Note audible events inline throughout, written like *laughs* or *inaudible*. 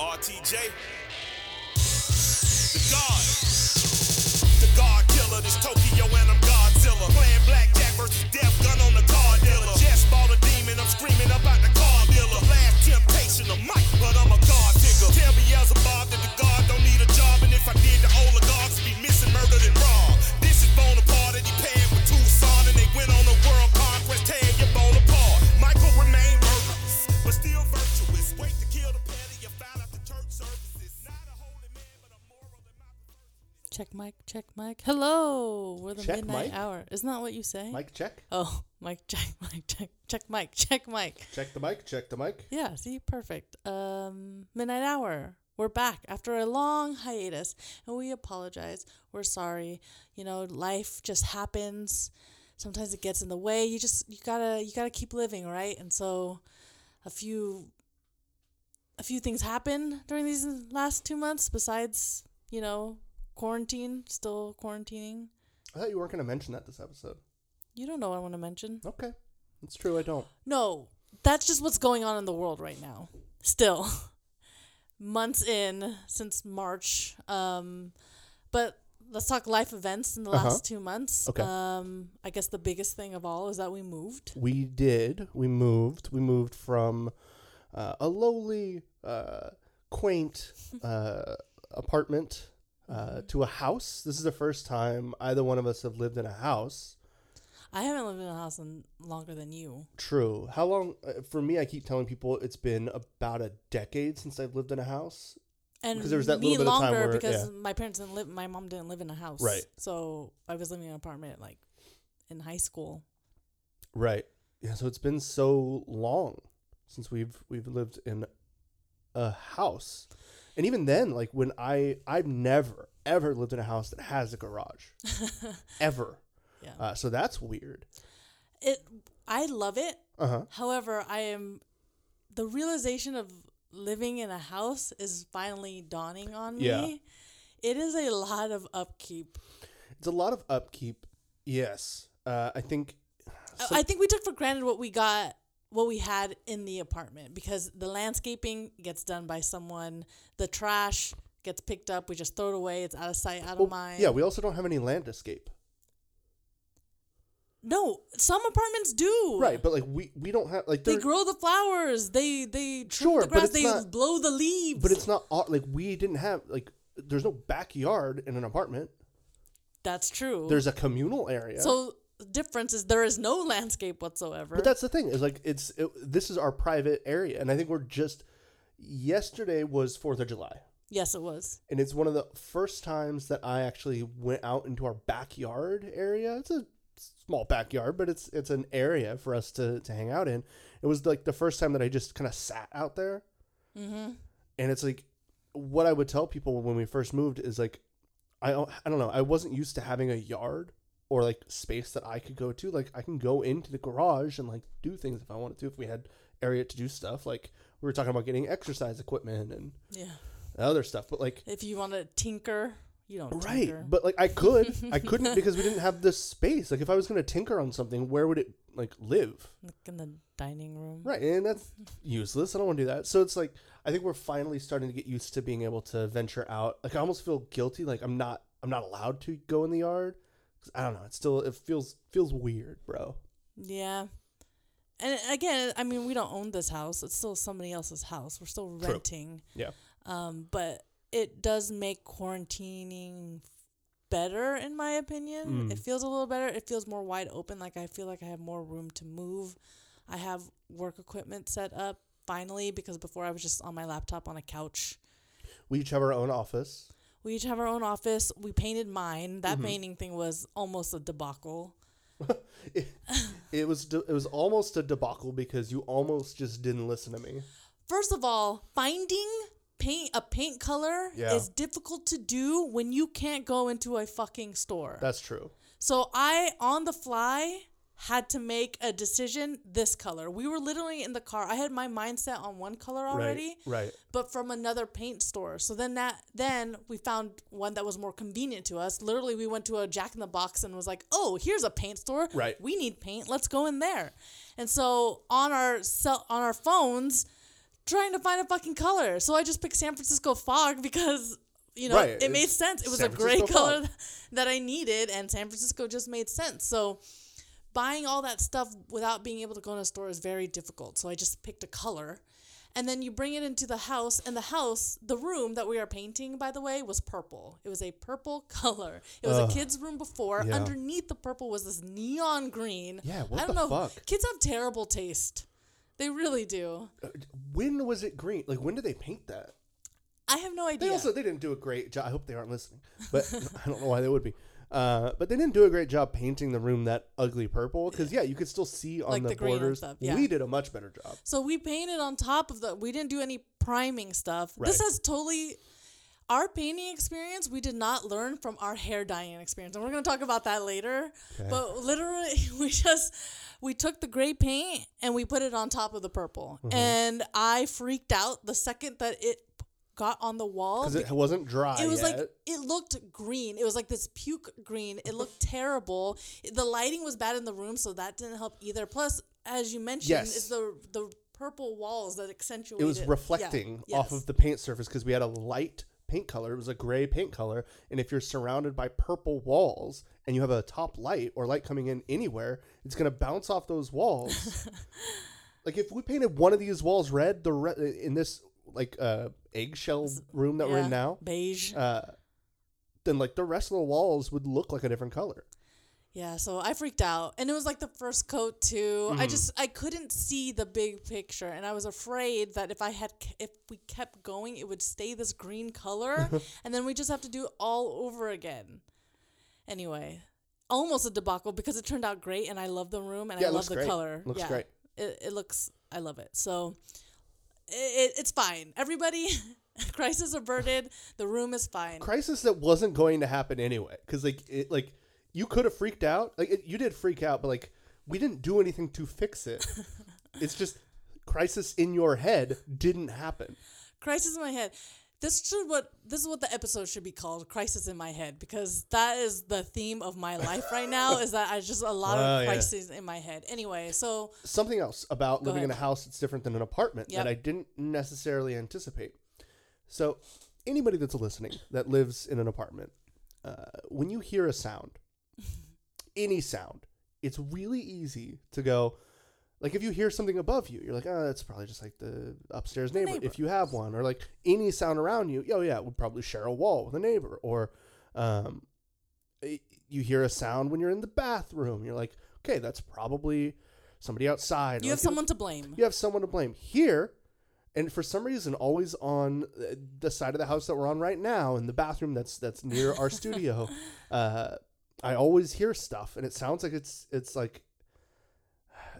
RTJ. The God. The God killer. This Tokyo and I'm Godzilla. Playing blackjack versus death gun on the card dealer. Just bought a demon. I'm screaming about the car dealer. Last temptation of Mike, but I'm a God digger. Tell me, Beelzebub that the mic, check mic. Hello, we're the Check midnight mic? hour. Isn't that what you say? Mic check. Oh, *laughs* mic, check, mic, check, check mic, check mic. Check the mic. Check the mic. Yeah, see, perfect. Um, midnight hour. We're back after a long hiatus, and we apologize. We're sorry. You know, life just happens. Sometimes it gets in the way. You just you gotta you gotta keep living, right? And so, a few a few things happen during these last two months. Besides, you know, quarantine, still quarantining. I thought you weren't going to mention that this episode. You don't know what I want to mention. Okay, it's true. I don't. No, that's just what's going on in the world right now. Still, *laughs* months in since March. Um, but let's talk life events in the Uh-huh. last two months. Okay. Um, I guess the biggest thing of all is that we moved. We did. We moved. We moved from uh, a lowly, uh, quaint *laughs* uh, apartment uh, to a house. This is the first time either one of us have lived in a house. I haven't lived in a house in longer than you. True. How long? Uh, for me, I keep telling people it's been about a decade since I've lived in a house. And 'Cause there was that me little bit of time longer where- because yeah. my parents didn't live. My mom didn't live in a house. Right. So I was living in an apartment like in high school. Right. Yeah. So it's been so long since we've we've lived in a house, and even then, like when I I've never ever lived in a house that has a garage, *laughs* ever. Yeah. Uh, so that's weird. It. I love it. Uh huh. However, I am the realization of living in a house is finally dawning on me. Yeah. It is a lot of upkeep. It's a lot of upkeep. Yes. Uh, I think. So- I think we took for granted what we got what we had in the apartment because the landscaping gets done by someone, the trash gets picked up, we just throw it away, it's out of sight, out well, of mind. yeah, we also don't have any landscape. No, some apartments do. Right, but like we we don't have like They grow the flowers. They they trim Sure, the grass. They not- blow the leaves. but it's not like we didn't have like there's no backyard in an apartment. that's true. There's a communal area. So difference is there is no *laughs* landscape whatsoever. But that's the thing is like it's it, this is our private area, and I think we're just. Yesterday was Fourth of July, yes, it was. and it's one of the first times that I actually went out into our backyard area. It's a small backyard, but it's it's an area for us to to hang out in. It was like the first time that I just kind of sat out there, Mm-hmm. and it's like what I would tell people when we first moved is like I I don't know I wasn't used to having a yard or like space that I could go to like I can go into the garage and like do things if I wanted to if we had area to do stuff like we were talking about getting exercise equipment and Yeah. other stuff but like If you want to tinker, you don't right tinker. but like I could I *laughs* couldn't because we didn't have this space like if I was going to tinker on something where would it like live Like in the dining room. Right, and that's useless. I don't want to do that. So it's like I think we're finally starting to get used to being able to venture out. Like I almost feel guilty. Like I'm not. I'm not allowed to go in the yard. I don't know. It still. It feels feels weird, bro. Yeah. And again, I mean, we don't own this house. It's still somebody else's house. We're still True. renting. Yeah. Um, but it does make quarantining better, in my opinion. Mm. It feels a little better. It feels more wide open. Like I feel like I have more room to move. I have work equipment set up finally because before I was just on my laptop on a couch. We each have our own office. We each have our own office. We painted mine. That Mhm. painting thing was almost a debacle. *laughs* It, it was. de- It was almost a debacle because you almost just didn't listen to me. First of all, finding paint a paint color Yeah. is difficult to do when you can't go into a fucking store. That's true. so I on the fly had to make a decision this color. We were literally in the car. I had my mindset on one color already, Right. Right. but from another paint store. So then that then we found one that was more convenient to us. Literally we went to a Jack in the Box and was like, "Oh, here's a paint store. Right. We need paint. Let's go in there." And so on our cell on our phones, trying to find a fucking color. So I just picked San Francisco fog because you know Right, it made sense. It was San a gray Francisco color fog. *laughs* that I needed, and San Francisco just made sense. So buying all that stuff without being able to go in a store is very difficult. So I just picked a color. And then you bring it into the house, and the house, the room that we are painting, by the way, was purple. It was a purple *laughs* color. It was Ugh. a kid's room before. Yeah. Underneath the purple was this neon green. Yeah, what I don't the know. fuck? Kids have terrible taste. They really do. Uh, When was it green? Like when did they paint that? I have no idea. They also they didn't do a great job. I hope they aren't listening, but *laughs* I don't know why they would be. Uh, but they didn't do a great job painting the room that ugly purple because yeah, you could still see on Like the, the borders. stuff, yeah. We did a much better job. So we painted on top of the. We didn't do any priming stuff. This Right. has totally. Our painting experience, we did not learn from our hair dyeing experience, and we're gonna talk about that later. Okay. But literally, *laughs* we just we took the gray paint and we put it on top of the purple, Mm-hmm. and I freaked out the second that it got on the wall. Because it wasn't dry. It was like it looked green. It was like this puke green. It looked terrible. The lighting was bad in the room, so that didn't help either. Plus, as you mentioned, Yes. it's the the purple walls that accentuated. it was yeah, reflecting off yes. of the paint surface because we had a light paint color. It was a gray paint color, and if you're surrounded by purple walls and you have a top light or light coming in anywhere, it's gonna bounce off those walls. *laughs* like if we painted one of these walls red, the re- in this like uh, eggshell room that we're in now, beige. uh, then like the rest of the walls would look like a different color. Yeah, so I freaked out, and it was like the first coat too. Mm-hmm. I just I couldn't see the big picture, and I was afraid that if I had if we kept going, it would stay this green color, *laughs* and then we just have to do it all over again. Anyway, almost a debacle because it turned out great, and I love the room and Yeah, I love the great. color. Looks yeah, great. It, it looks I love it. So it, it's fine. Everybody, *laughs* crisis averted. The room is fine. crisis that wasn't going to happen anyway because like it like you could have freaked out like it, you did freak out but like we didn't do anything to fix it *laughs* it's just crisis in your head didn't happen crisis in my head this should what this is what the episode should be called crisis in my head because that is the theme of my life right now is that i just a lot Oh, of yeah. crises in my head anyway so something else about Go living in a ahead. house that's different than an apartment Yep. that i didn't necessarily anticipate so anybody that's listening that lives in an apartment uh, when you hear a sound *laughs* any sound it's really easy to go like if you hear something above you you're like oh that's probably just like the upstairs neighbor, neighbor. if you have one or like any sound around you oh yeah it would probably share a wall with a neighbor. Or um, you hear a sound when you're in the bathroom. You're like okay that's probably somebody outside. You have someone to blame. You have someone to blame. Here and for some reason always on uh, the side of the house that we're on right now in the bathroom that's that's near our *laughs* studio uh, i always hear stuff and it sounds like it's it's like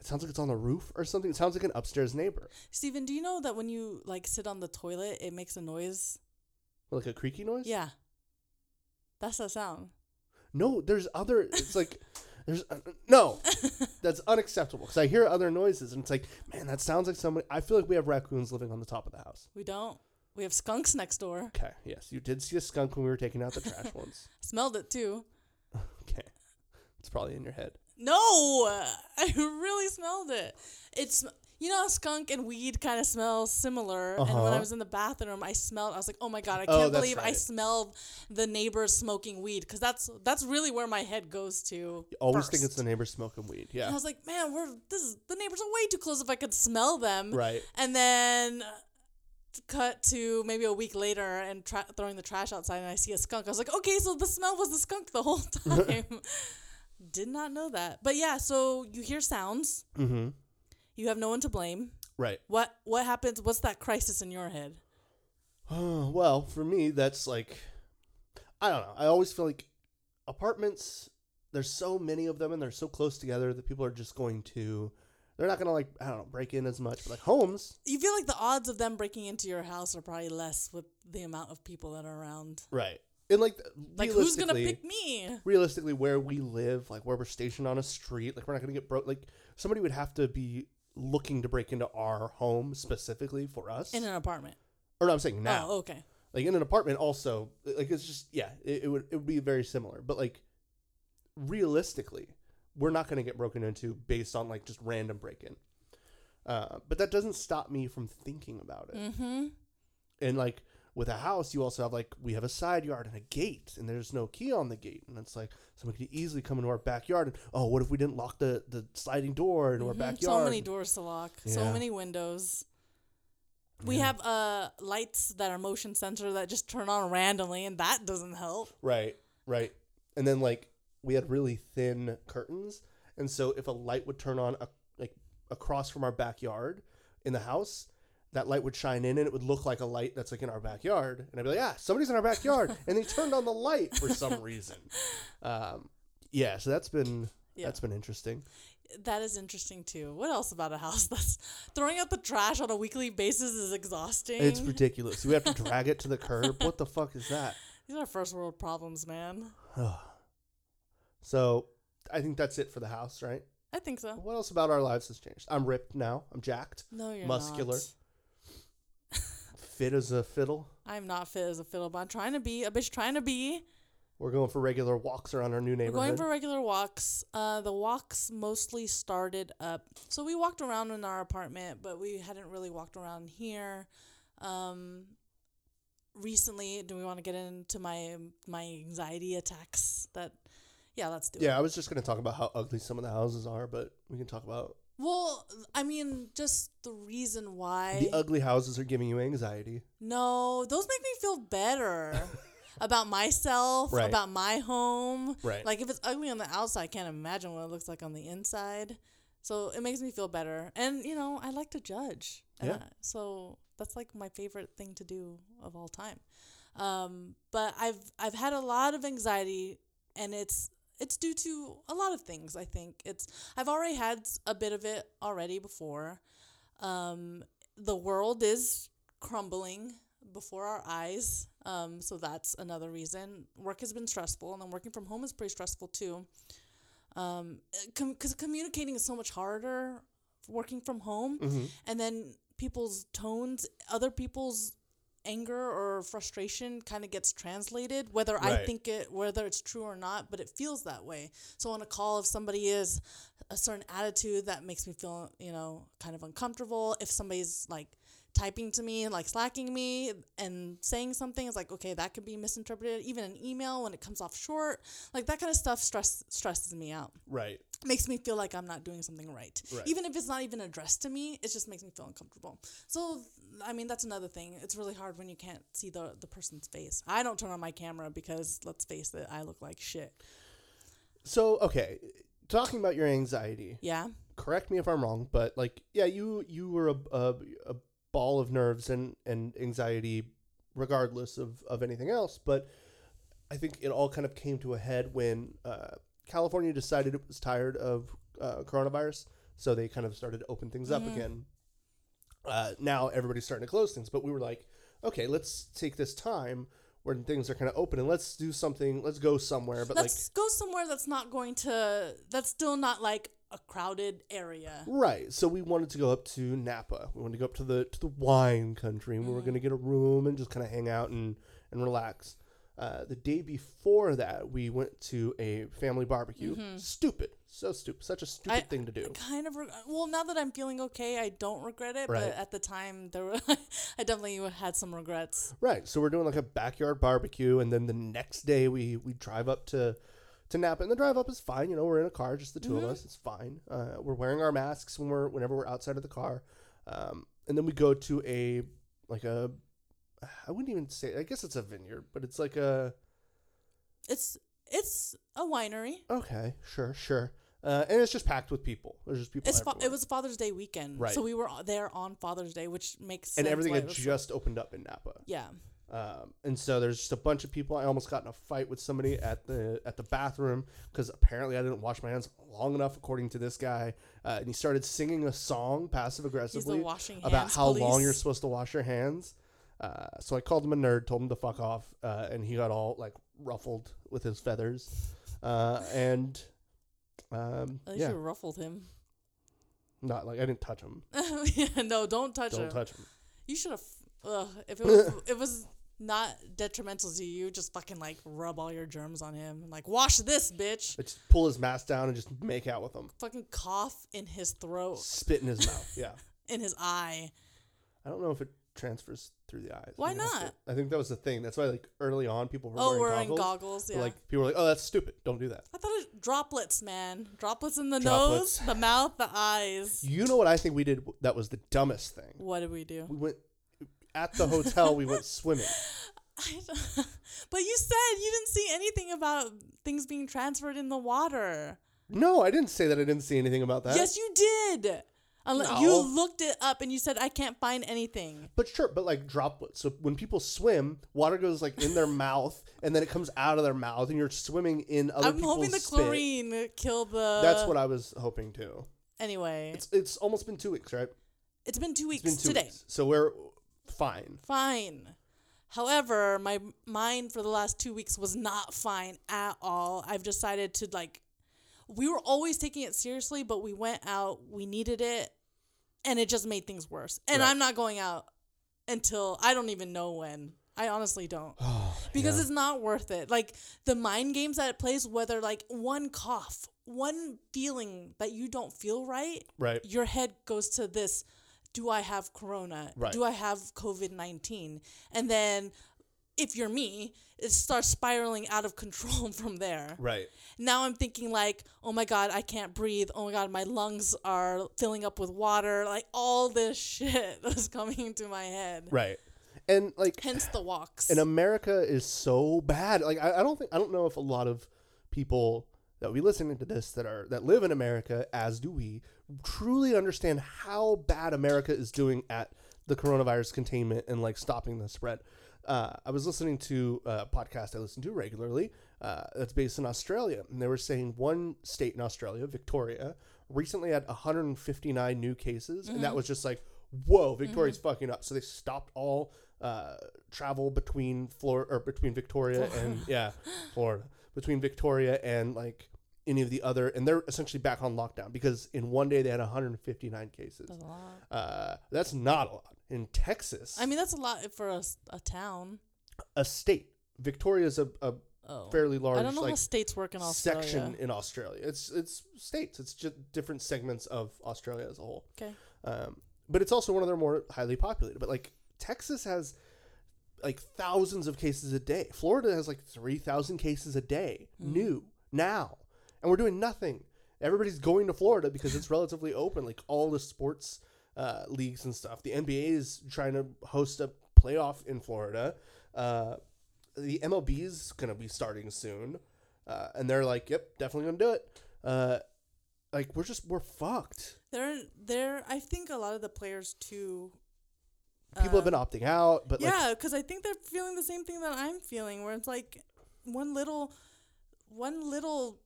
it sounds like it's on the roof or something. It sounds like an upstairs neighbor. Steven do you know that when you like sit on the toilet it makes a noise? Like a creaky noise? Yeah. That's the sound. No there's other it's like *laughs* there's uh, no. *laughs* That's unacceptable because i hear other noises and it's like man that sounds like somebody i feel like we have raccoons living on the top of the house. We don't. We have skunks next door. Okay yes. You did see a skunk when we were taking out the trash *laughs* once smelled it too. Okay. It's probably in your head. No, *laughs* I really smelled it. It's you know skunk and weed kind of smell similar. And when I Uh-huh. was in the bathroom, I smelled. I was like, oh my god, I Oh, can't that's believe I right. smelled the neighbors smoking weed because that's that's really where my head goes to. You always think it's the neighbor smoking weed. And I was like, man, we're this is the neighbors are way too close if I could smell them. Right. And then cut to maybe a week later and tra- throwing the trash outside and I see a skunk. I was like, okay, so the smell was the skunk the whole *laughs* time. *laughs* Did not know that. But yeah, so you hear sounds. Mm-hmm. You have no one to blame. Right. What what happens? What's that crisis in your head? Oh, *sighs* well, for me, that's like, I don't know. I always feel like apartments, there's so many of them and they're so close together that people are just going to, they're not to like, I don't know, break in as much. But like homes, You feel like the odds of them breaking into your house are probably less with the amount of people that are around. right. And like, Like who's gonna realistically- pick me? realistically where we live, like where we're stationed on a street, like we're not gonna get broke. Like somebody would have to be looking to break into our home specifically for us. In an apartment. or no, I'm saying now, Oh, okay. like in an apartment, also, like it's just yeah, it, it would it would be very similar. But like realistically, we're not gonna get broken into based on like just random break in. Uh, but that doesn't stop me from thinking about it. Mm-hmm. And like with a house, you also have like we have a side yard and a gate, and there's no key on the gate, and it's like somebody could easily come into our backyard. And oh, what if we didn't lock the the sliding door into our backyard? Mm-hmm. So many doors to lock. So many windows. We Yeah. have uh lights that are motion sensor that just turn on randomly, and that doesn't help. Right, right. And then like we had really thin curtains, and so if a light would turn on a, like across from our backyard in the house, that light would shine in and it would look like a light that's like in our backyard. And I'd be like, yeah, somebody's in our backyard, *laughs* and they turned on the light for some reason. Um, yeah, so that's been Yeah. that's been interesting. That is interesting too. What else about a house *laughs* that's throwing out the trash on a weekly basis is exhausting? It's ridiculous. We have to drag it to the curb. What the fuck is that? *laughs* These are first world problems, man. So I think that's it for the house, right? I think so. What else about our lives has changed? I'm ripped now. I'm jacked. No, you're Muscular. Not. Fit as a fiddle. I'm not fit as a fiddle, but I'm trying to be a bitch. Trying to be. We're going for regular walks around our new neighborhood. We're going for regular walks. Uh, the walks mostly started up. So we walked around in our apartment, but we hadn't really walked around here. Um, recently, do we want to get into my my anxiety attacks? That, yeah, let's do it. yeah, I was just going to talk about how ugly some of the houses are, but we can talk about Well, I mean, just the reason why. the ugly houses are giving you anxiety. no, those make me feel better *laughs* about myself, Right. about my home. Right. Like if it's ugly on the outside, I can't imagine what it looks like on the inside. So it makes me feel better. And you know, I like to judge. Yeah. I- so that's like my favorite thing to do of all time. Um, but I've I've had a lot of anxiety and it's it's due to a lot of things, I think. It's I've already had a bit of it already before. Um, the world is crumbling before our eyes. Um, so that's another reason. Work has been stressful, and then working from home is pretty stressful too. Um, because communicating is so much harder working from home, Mhm. and then people's tones, other people's anger or frustration kind of gets translated whether i think it whether it's true or not but it feels that way. So on a call if somebody is a certain attitude that makes me feel you know kind of uncomfortable if somebody's like typing to me and like slacking me and saying something is like okay that could be misinterpreted even an email when it comes off short like that kind of stuff stress stresses me out Right. makes me feel like I'm not doing something right. Right. Even if it's not even addressed to me, it just makes me feel uncomfortable. So, I mean, that's another thing. It's really hard when you can't see the the person's face. I don't turn on my camera because let's face it, I look like shit. So, okay, talking about your anxiety. Yeah. Correct me if I'm wrong, but like, yeah, you you were a, a, a ball of nerves and and anxiety, regardless of of anything else. But I think it all kind of came to a head when uh, California decided it was tired of uh, coronavirus, so they kind of started to open things up again. Uh, now everybody's starting to close things, but we were like, okay, let's take this time when things are kind of open and let's do something. Let's go somewhere, but Let's go somewhere that's not going to that's still not like a crowded area. right. So we wanted to go up to Napa. We wanted to go up to the to the wine country, and we were going to get a room and just kind of hang out and and relax. Uh, the day before that, we went to a family barbecue. Stupid, so stupid, such a stupid I- thing to do. Kind of. Reg- well, now that I'm feeling okay, I don't regret it. Right. But at the time, there were *laughs* I definitely had some regrets. Right. So we're doing like a backyard barbecue, and then the next day we we drive up to to Napa, and the drive up is fine. You know, we're in a car, just the 2 of us. It's fine. Uh, we're wearing our masks when we're whenever we're outside of the car, um, and then we go to a like a I wouldn't even say I guess it's a vineyard, but it's like a It's it's a winery. okay, sure, sure, uh, and it's just packed with people. There's just people. It's fa- it was Father's Day weekend, Right. so we were there on Father's Day, which makes and everything had just opened up in Napa. yeah. Um, and so there's just a bunch of people. I almost got in a fight with somebody at the at the bathroom because apparently I didn't wash my hands long enough, according to this guy. Uh, and he started singing a song passive aggressively about how long you're supposed to wash your hands. Uh, so I called him a nerd, told him to fuck off, uh, and he got all like ruffled with his feathers. Uh, and um, At least yeah, you ruffled him. not like I didn't touch him. yeah, *laughs* no, don't touch him. Don't touch him. You should have. Ugh, if it was, it was not detrimental to you. Just fucking like rub all your germs on him. Like wash this bitch. I just pull his mask down and just make out with him, Fucking cough in his throat. spit in his mouth. Yeah. *laughs* in his eye. I don't know if it transfers through the eyes. Why to- not? I think that was the thing. That's why like early on people were Oh, wearing wearing goggles. goggles. but, Yeah. Like people were like, "Oh, that's stupid. Don't do that." I thought it droplets, man. Droplets in the Droplets. nose, the mouth, the eyes. You know what I think we did that was the dumbest thing? What did we do? We went at the hotel, we went swimming. *laughs* I don't- *laughs* but you said you didn't see anything about things being transferred in the water. No, I didn't say that I didn't see anything about that. Yes, you did. Unless No. you looked it up and you said I can't find anything. But sure, but like droplets. So when people swim, water goes like in their *laughs* mouth and then it comes out of their mouth and you're swimming in other. I'm hoping the spit. chlorine killed the. That's what I was hoping too. Anyway, It's it's almost been two weeks, right? it's been two It's weeks been two today. weeks. So we're fine. Fine. However, my mind for the last two weeks was not fine at all. I've decided to like. We were always taking it seriously, but we went out. We needed it, and it just made things worse. And Right. I'm not going out until I don't even know when. I honestly don't. *sighs* Oh, because yeah. it's not worth it. Like the mind games that it plays, whether like one cough, one feeling that you don't feel right, right. your head goes to this do I have corona? Right. Do I have COVID 19? And then if you're me, it starts spiraling out of control *laughs* from there. Right. Now I'm thinking like, oh my god, I can't breathe. Oh my god, my lungs are filling up with water. Like all this *laughs* shit was coming into my head. Right. And like Hence the walks. and America is so bad. Like I, I don't think I don't know if a lot of people that we listening to this that are that live in America, as do we, truly understand how bad America is doing at the coronavirus containment and like stopping the spread. Uh, I was listening to a podcast I listen to regularly uh, that's based in Australia, and they were saying one state in Australia, Victoria, recently had 159 new cases, and that was just like, whoa, Victoria's fucking up. So they stopped all uh, travel between Florida or between Victoria and *laughs* yeah, Florida, between Victoria and like any of the other, and they're essentially back on lockdown because in one day they had 159 cases. That's a lot. Uh, that's not a lot. In Texas, I mean, that's a lot for a town. a state. Victoria is a, a Oh. fairly large I don't know how states work in Australia. section in Australia. It's it's states. It's just different segments of Australia as a whole. Okay. Um, but it's also one of their more highly populated. But like Texas has like thousands of cases a day. Florida has like three thousand cases a day new now, and we're doing nothing. Everybody's going to Florida because it's relatively open. Like all the sports uh, leagues and stuff. The NBA is trying to host a playoff in Florida. Uh, the MLB is gonna be starting soon, uh, and they're like, "Yep, definitely gonna do it." Uh, like we're just we're fucked. They're they're. I think a lot of the players too. People have been opting out, but yeah, because I think they're feeling the same thing that I'm feeling, where it's like one little, one little,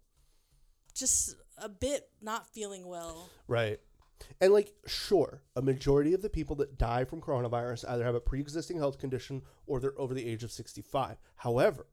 just a bit not feeling well. Right. And like, sure, a majority of the people that die from coronavirus either have a pre-existing health condition or they're over the age of 65. However,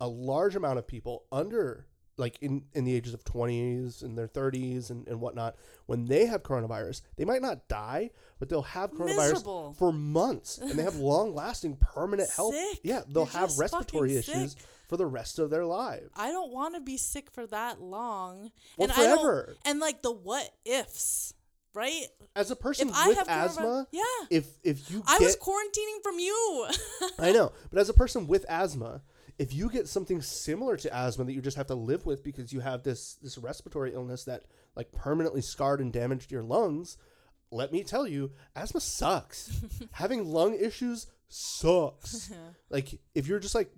a large amount of people under like in, in the ages of 20s and their 30s and, and whatnot, when they have coronavirus, they might not die, but they'll have coronavirus Miserable. for months and they have *laughs* long lasting permanent health. Sick. Yeah, they'll You're have respiratory issues sick. For the rest of their lives. I don't want to be sick for that long. Or and forever. and like the what ifs, right? As a person If I with asthma, yeah. if if you I get was quarantining from you. *laughs* I know, but as a person with asthma, if you get something similar to asthma that you just have to live with because you have this this respiratory illness that like permanently scarred and damaged your lungs, let me tell you, asthma sucks. *laughs* Having lung issues sucks. *laughs* like if you're just like,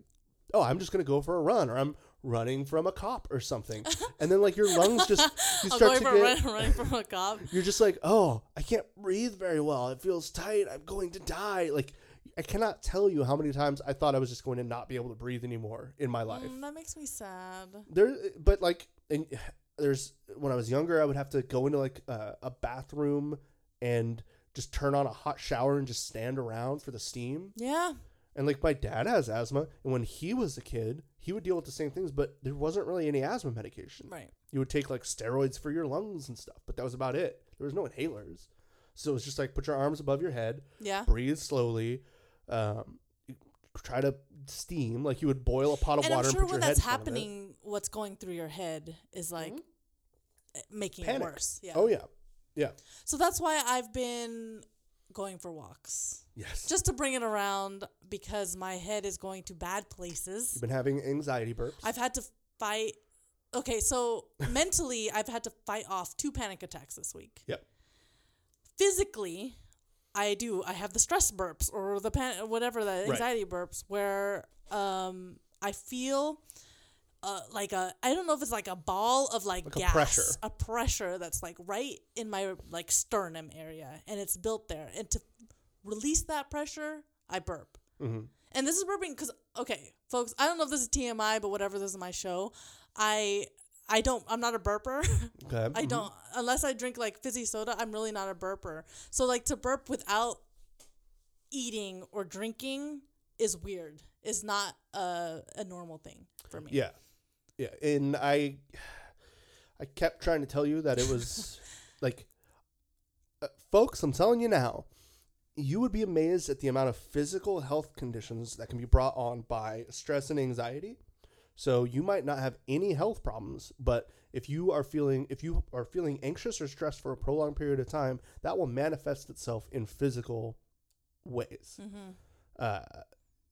oh, I'm just gonna go for a run, or I'm running from a cop or something, and then like your lungs just *laughs* you start going to get run, running from a cop. *laughs* you're just like, oh, I can't breathe very well. It feels tight. I'm going to die. Like, I cannot tell you how many times I thought I was just going to not be able to breathe anymore in my life. Mm, that makes me sad. There, but like, and *sighs* there's when I was younger, I would have to go into like uh, a bathroom and just turn on a hot shower and just stand around for the steam. Yeah. And like my dad has asthma, and when he was a kid, he would deal with the same things, but there wasn't really any asthma medication Right. you would take like steroids for your lungs and stuff, but that was about it. There was no inhalers. So it was just like put your arms above your head, Yeah. breathe slowly, um, try to steam like you would boil a pot of And I'm water sure and put when your head that's in front of it. happening, what's going through your head is like eh, making Panic. it worse. Yeah. Oh yeah, Yeah. So that's why I've been going for walks. Yes. Just to bring it around because my head is going to bad places. You've been having anxiety burps. I've had to fight. Okay, so *laughs* mentally, I've had to fight off two panic attacks this week. yep. Physically, I do. I have the stress burps or the pan, whatever the Right. anxiety burps, where um I feel. Like a, I don't know if it's like a ball of like, Like a gas, pressure. a pressure that's like right in my like sternum area, and it's built there. And to release that pressure, I burp. Mm-hmm. And this is burping because okay, folks, I don't know if this is TMI, but whatever, this is my show. I I don't I'm not a burper. *laughs* Okay. I don't unless I drink like fizzy soda, I'm really not a burper. So like to burp without eating or drinking is weird. Is not a a normal thing for me. Yeah. Yeah. And I I kept trying to tell you that it was *laughs* like uh, folks, I'm telling you now, you would be amazed at the amount of physical health conditions that can be brought on by stress and anxiety. So you might not have any health problems, but if you are feeling if you are feeling anxious or stressed for a prolonged period of time, that will manifest itself in physical ways. Mm-hmm. Uh,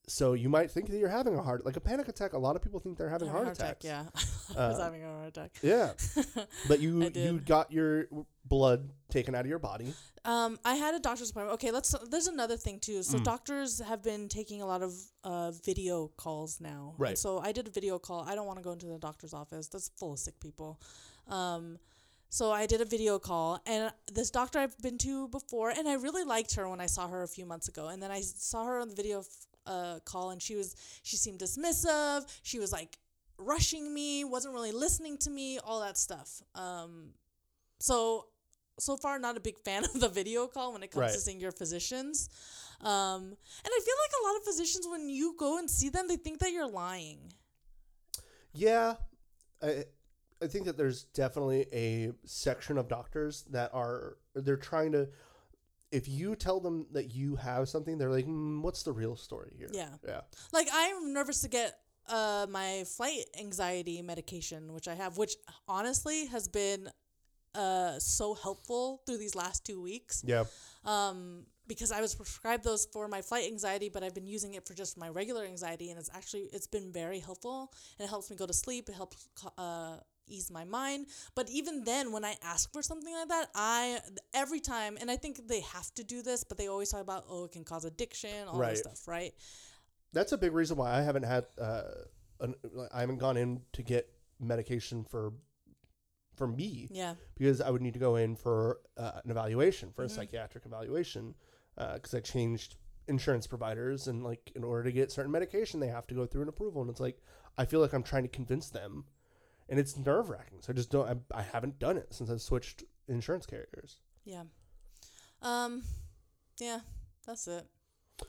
so you might think that you're having a heart like a panic attack. A lot of people think they're having heart, attack, attacks. yeah. *laughs* I was Uh, having a heart attack. Yeah, *laughs* but you you got your blood taken out of your body. Um, I had a doctor's appointment. Okay, let's. There's another thing too. So Mm. doctors have been taking a lot of uh, video calls now. And Right. so I did a video call. I don't want to go into the doctor's office. That's full of sick people. Um, so I did a video call, and this doctor I've been to before, and I really liked her when I saw her a few months ago. And then I saw her on the video f- uh, call, and she was she seemed dismissive. She was like rushing me, wasn't really listening to me, all that stuff. Um, so so far not a big fan of the video call when it comes to seeing your physicians. Um, and I feel like a lot of physicians, when you go and see them, they think that you're lying. Yeah, I I think that there's definitely a section of doctors that are they're trying to. If you tell them that you have something, they're like, mm, "What's the real story here?" Yeah. yeah, Like I'm nervous to get uh, my flight anxiety medication, which I have, which honestly has been uh, so helpful through these last two weeks. yeah. um, because I was prescribed those for my flight anxiety, but I've been using it for just my regular anxiety, and it's actually it's been very helpful. And it helps me go to sleep. It helps uh, ease my mind. But even then, when I ask for something like that, I every time, and I think they have to do this, but they always talk about oh, it can cause addiction, all Right. this stuff, right? That's a big reason why I haven't had uh, an, I haven't gone in to get medication for for me Yeah, because I would need to go in for uh, an evaluation for Mhm. a psychiatric evaluation because I changed insurance providers and like in order to get certain medication they have to go through an approval and it's like I feel like I'm trying to convince them and it's nerve wracking so I just don't I, I haven't done it since I switched insurance carriers yeah, um, yeah. That's it.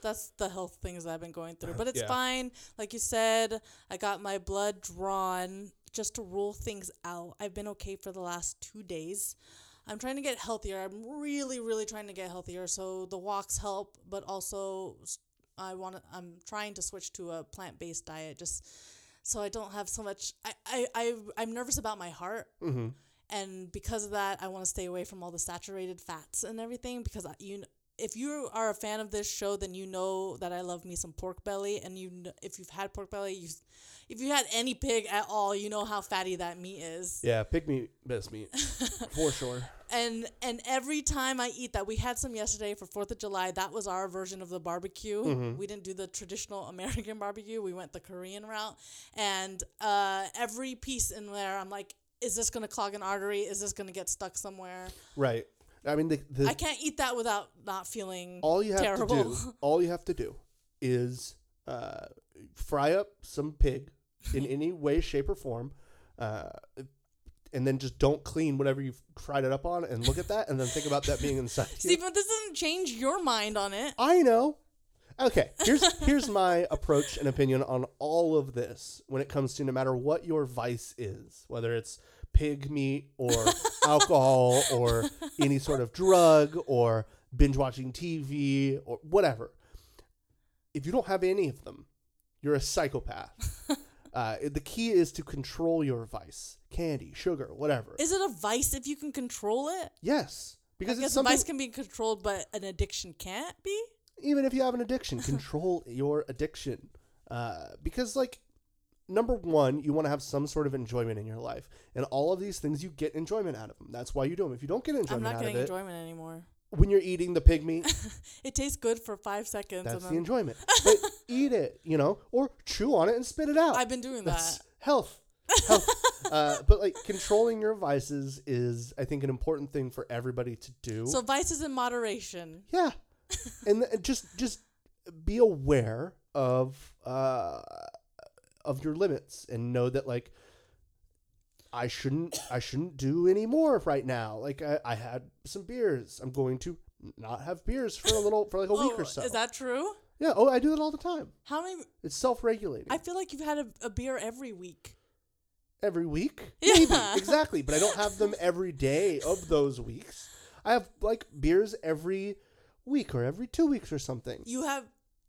That's the health things I've been going through. But it's Yeah. fine. Like you said, I got my blood drawn just to rule things out. I've been okay for the last two days. I'm trying to get healthier. I'm really, really trying to get healthier. So the walks help, but also I want to, I'm trying to switch to a plant based diet just so I don't have so much. I, I, I, I'm nervous about my heart mm-hmm. and because of that i want to stay away from all the saturated fats and everything because I, you if you are a fan of this show then you know that i love me some pork belly and you if you've had pork belly you if you had any pig at all you know how fatty that meat is yeah pig meat, best meat *laughs* for sure and and every time i eat that we had some yesterday for fourth of july. That was our version of the barbecue. Mhm. we didn't do the traditional *laughs* american barbecue. We went the korean route. And uh, every piece in there i'm like is this going to clog an artery? Is this going to get stuck somewhere? Right. I mean the, the i can't eat that without not feeling all you have terrible. to do *laughs* all you have to do is uh, fry up some pig in *laughs* any way shape or form. Uh, and then just don't clean whatever you've fried it up on and look at that and then think about that being inside *laughs* you. see but this doesn't change your mind on it i know okay here's here's my approach and opinion on all of this when it comes to no matter what your vice is whether it's pig meat or *laughs* alcohol or any sort of drug or binge watching TV or whatever. If you don't have any of them, you're a psychopath. *laughs* uh, the key is to control your vice candy, sugar, whatever. is it a vice if you can control it yes, because I guess something. vice can be controlled, but an addiction can't be. even if you have an addiction, *laughs* control your addiction. Uh, because, like, number one, you want to have some sort of enjoyment in your life. And all of these things, you get enjoyment out of them. That's why you do them. If you don't get enjoyment I'm not getting it, enjoyment anymore. when you're eating the pig meat, *laughs* It tastes good for five seconds. that's and the enjoyment. *laughs* But eat it, you know, or chew on it and spit it out. I've been doing That's that. health. health. *laughs* uh, but, like, controlling your vices is, I think, an important thing for everybody to do. So vices in moderation. Yeah, *laughs* and th- just just be aware of uh of your limits and know that like I shouldn't I shouldn't do any more right now. Like I, I had some beers. I'm going to not have beers for a little for like a week Oh, or so. Is that true? Yeah. Oh, I do that all the time. How many? It's self regulating. I feel like you've had a, a beer every week. every week. *laughs* Yeah. Maybe exactly, but I don't have them every day of those weeks. I have like beers every week or every two weeks or something. You have.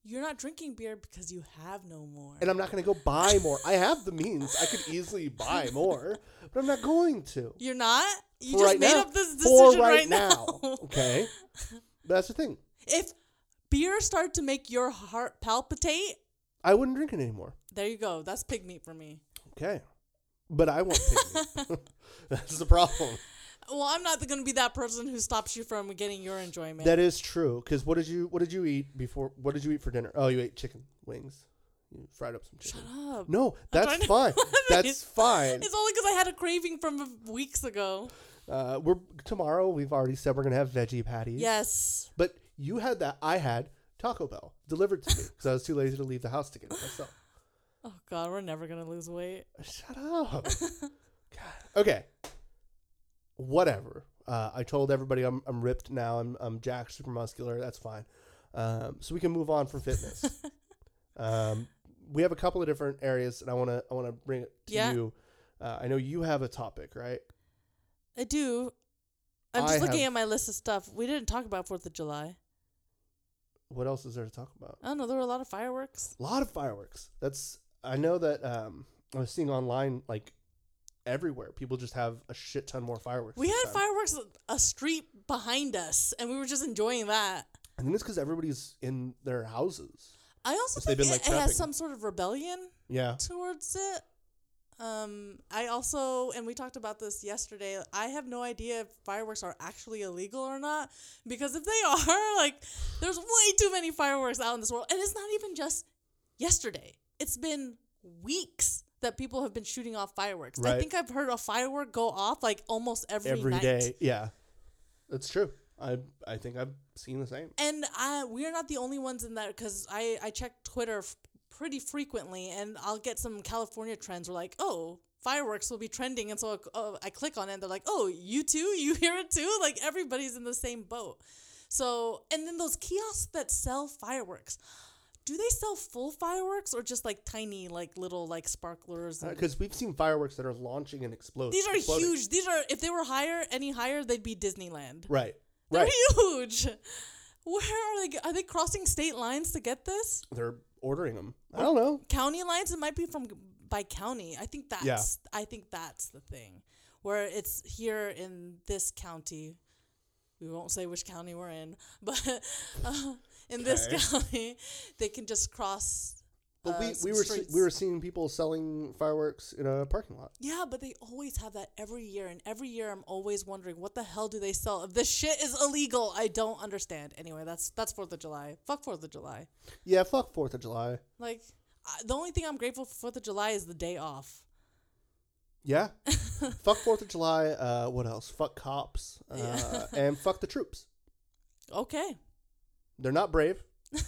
You're not drinking beer because you have no more. and I'm not going to go buy more. I have the means. I could easily buy more, but I'm not going to. You're not. You For just right made now. up this For decision right, right, now. Okay. But *laughs* that's the thing. if beer started to make your heart palpitate, I wouldn't drink it anymore. there you go. That's pig meat for me. Okay. But I won't pig meat. *laughs* *laughs* that's the problem. Well, I'm not going to be that person who stops you from getting your enjoyment. That is true. Because what did you what did you eat before? What did you eat for dinner? Oh, you ate chicken wings. You fried up some chicken. Shut up. No, that's fine. *laughs* That's fine. It's only because I had a craving from weeks ago. Uh, we're tomorrow. We've already said we're gonna have veggie patties. Yes. But you had that. I had Taco Bell delivered to me because I was too lazy to leave the house to get it myself. Oh God, we're never gonna lose weight. Shut up. *laughs* God. Okay. Whatever. Uh, I told everybody I'm, I'm ripped now. I'm, I'm jacked, super muscular. That's fine. Um, so we can move on from fitness. *laughs* um, we have a couple of different areas, and I want to I want to bring it to Yeah. you. Uh, I know you have a topic, right? I do. I'm I just looking have- at my list of stuff. We didn't talk about Fourth of July. What else is there to talk about? I don't know. There were a lot of fireworks. A lot of fireworks. That's I know that um, I was seeing online like everywhere. People just have a shit ton more fireworks. We had time. fireworks a street behind us, and we were just enjoying that. I think it's because everybody's in their houses. I also they've think been, it, like, it prepping. has some sort of rebellion Yeah. towards it. Um, I also, and we talked about this yesterday. I have no idea if fireworks are actually illegal or not because if they *laughs* are, like, there's way too many fireworks out in this world, and it's not even just yesterday. It's been weeks that people have been shooting off fireworks. I think I've heard a firework go off like almost every, Every night. day. Yeah. That's true. I I think I've seen the same. And I, we're not the only ones in that because I, I checked Twitter f- pretty frequently and I'll get some California trends where like, oh, fireworks will be trending. And so uh, I click on it and they're like, oh, you too? You *laughs* hear it too? Like everybody's in the same boat. So, and then those kiosks that sell fireworks, do they sell full fireworks or just like tiny, like little like sparklers? Because we've seen fireworks that are launching and exploding. these are exploding. huge. These are, if they were higher, any higher, they'd be Disneyland. Right. They're Right. huge. *laughs* Where are they? Are they crossing state lines to get this? They're ordering them. I don't know. County lines? It might be from by county. I think that's. Yeah. I think that's the thing, where it's here in this county. We won't say which county we're in, *laughs* but uh, in this Okay. county, they can just cross. But uh, we, we were se- we were seeing people selling fireworks in a parking lot. Yeah, but they always have that every year, and every year I'm always wondering what the hell do they sell? If this shit is illegal, I don't understand. Anyway, that's that's Fourth of July. Fuck Fourth of July. Yeah, fuck Fourth of July. Like, I, the only thing I'm grateful for Fourth of July is the day off. Yeah. *laughs* fuck Fourth of July. Uh, what else? Fuck cops. Uh, Yeah. and fuck the troops. *laughs* Okay. They're not brave. *laughs*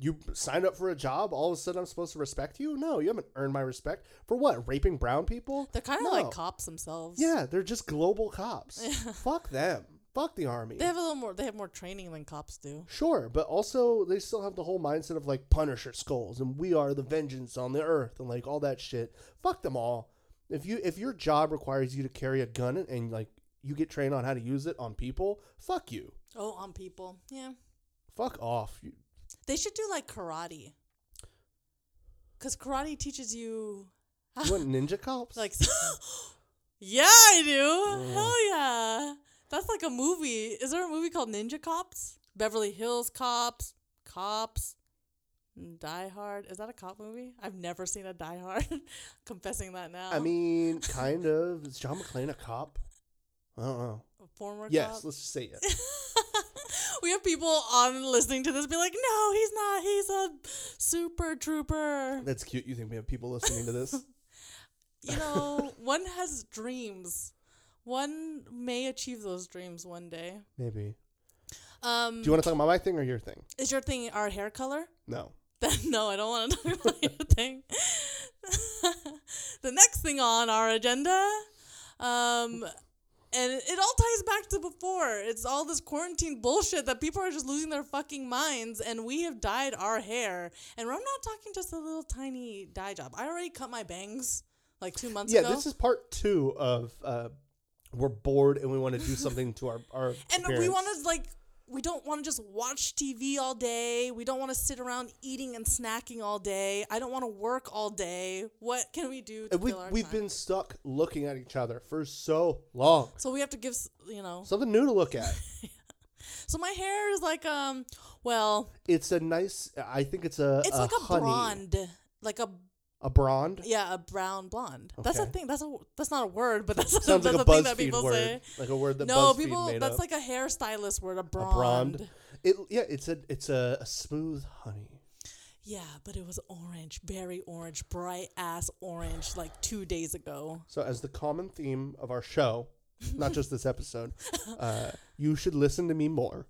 you signed up for a job. All of a sudden, I'm supposed to respect you? No, you haven't earned my respect. For what? Raping brown people? They're kind of No. like cops themselves. Yeah, they're just global cops. *laughs* Fuck them. Fuck the army. They have a little more. They have more training than cops do. Sure, but also they still have the whole mindset of like Punisher skulls and we are the vengeance on the earth and like all that shit. Fuck them all. If you if your job requires you to carry a gun and, and like you get trained on how to use it on people, fuck you. Oh, on people. Yeah. Fuck off. You, They should do like karate. Cause karate teaches you. you want ninja cops? Like, *gasps* yeah, I do. Mm. Hell yeah. That's like a movie. Is there a movie called Ninja Cops? Beverly Hills Cops, Cops, Die Hard. Is that a cop movie? I've never seen a Die Hard. *laughs* Confessing that now. I mean, kind of. Is John McClane a cop? I don't know. Former Yes, let's just say yes. *laughs* We have people on listening to this be like, no, he's not. He's a super trooper. That's cute. You think we have people listening to this? *laughs* You know, *laughs* one has dreams. One may achieve those dreams one day. Maybe. Um, Do you want to talk about my thing or your thing? is your thing our hair color? No. no, I don't want to talk about your thing. the next thing on our agenda, um, and it all ties back to before. It's all this quarantine bullshit that people are just losing their fucking minds, and we have dyed our hair. And I'm not talking just a little tiny dye job. I already cut my bangs like two months Yeah, ago. Yeah, this is part two of uh, we're bored and we want to do something to our our *laughs* and we want to like we don't want to just watch TV all day. We don't want to sit around eating and snacking all day. I don't want to work all day. What can we do to And we we've time? been stuck looking at each other for so long. so we have to give you know. Something new to look at. *laughs* So my hair is like um well, It's a nice. I think it's a. it's a like a honey, blonde, like a A blonde. yeah, a brown blonde. That's a Okay. thing. That's a that's not a word, but *laughs* that's Sounds that's like a a thing that BuzzFeed people word, say. like a word that No, BuzzFeed people. made That's up. like a hairstylist word. A a blonde. blonde. It yeah, it's a it's a, a smooth honey. Yeah, but it was orange, very orange, bright ass orange, like two days ago. So as the common theme of our show, not *laughs* just this episode, uh, you should listen to me more.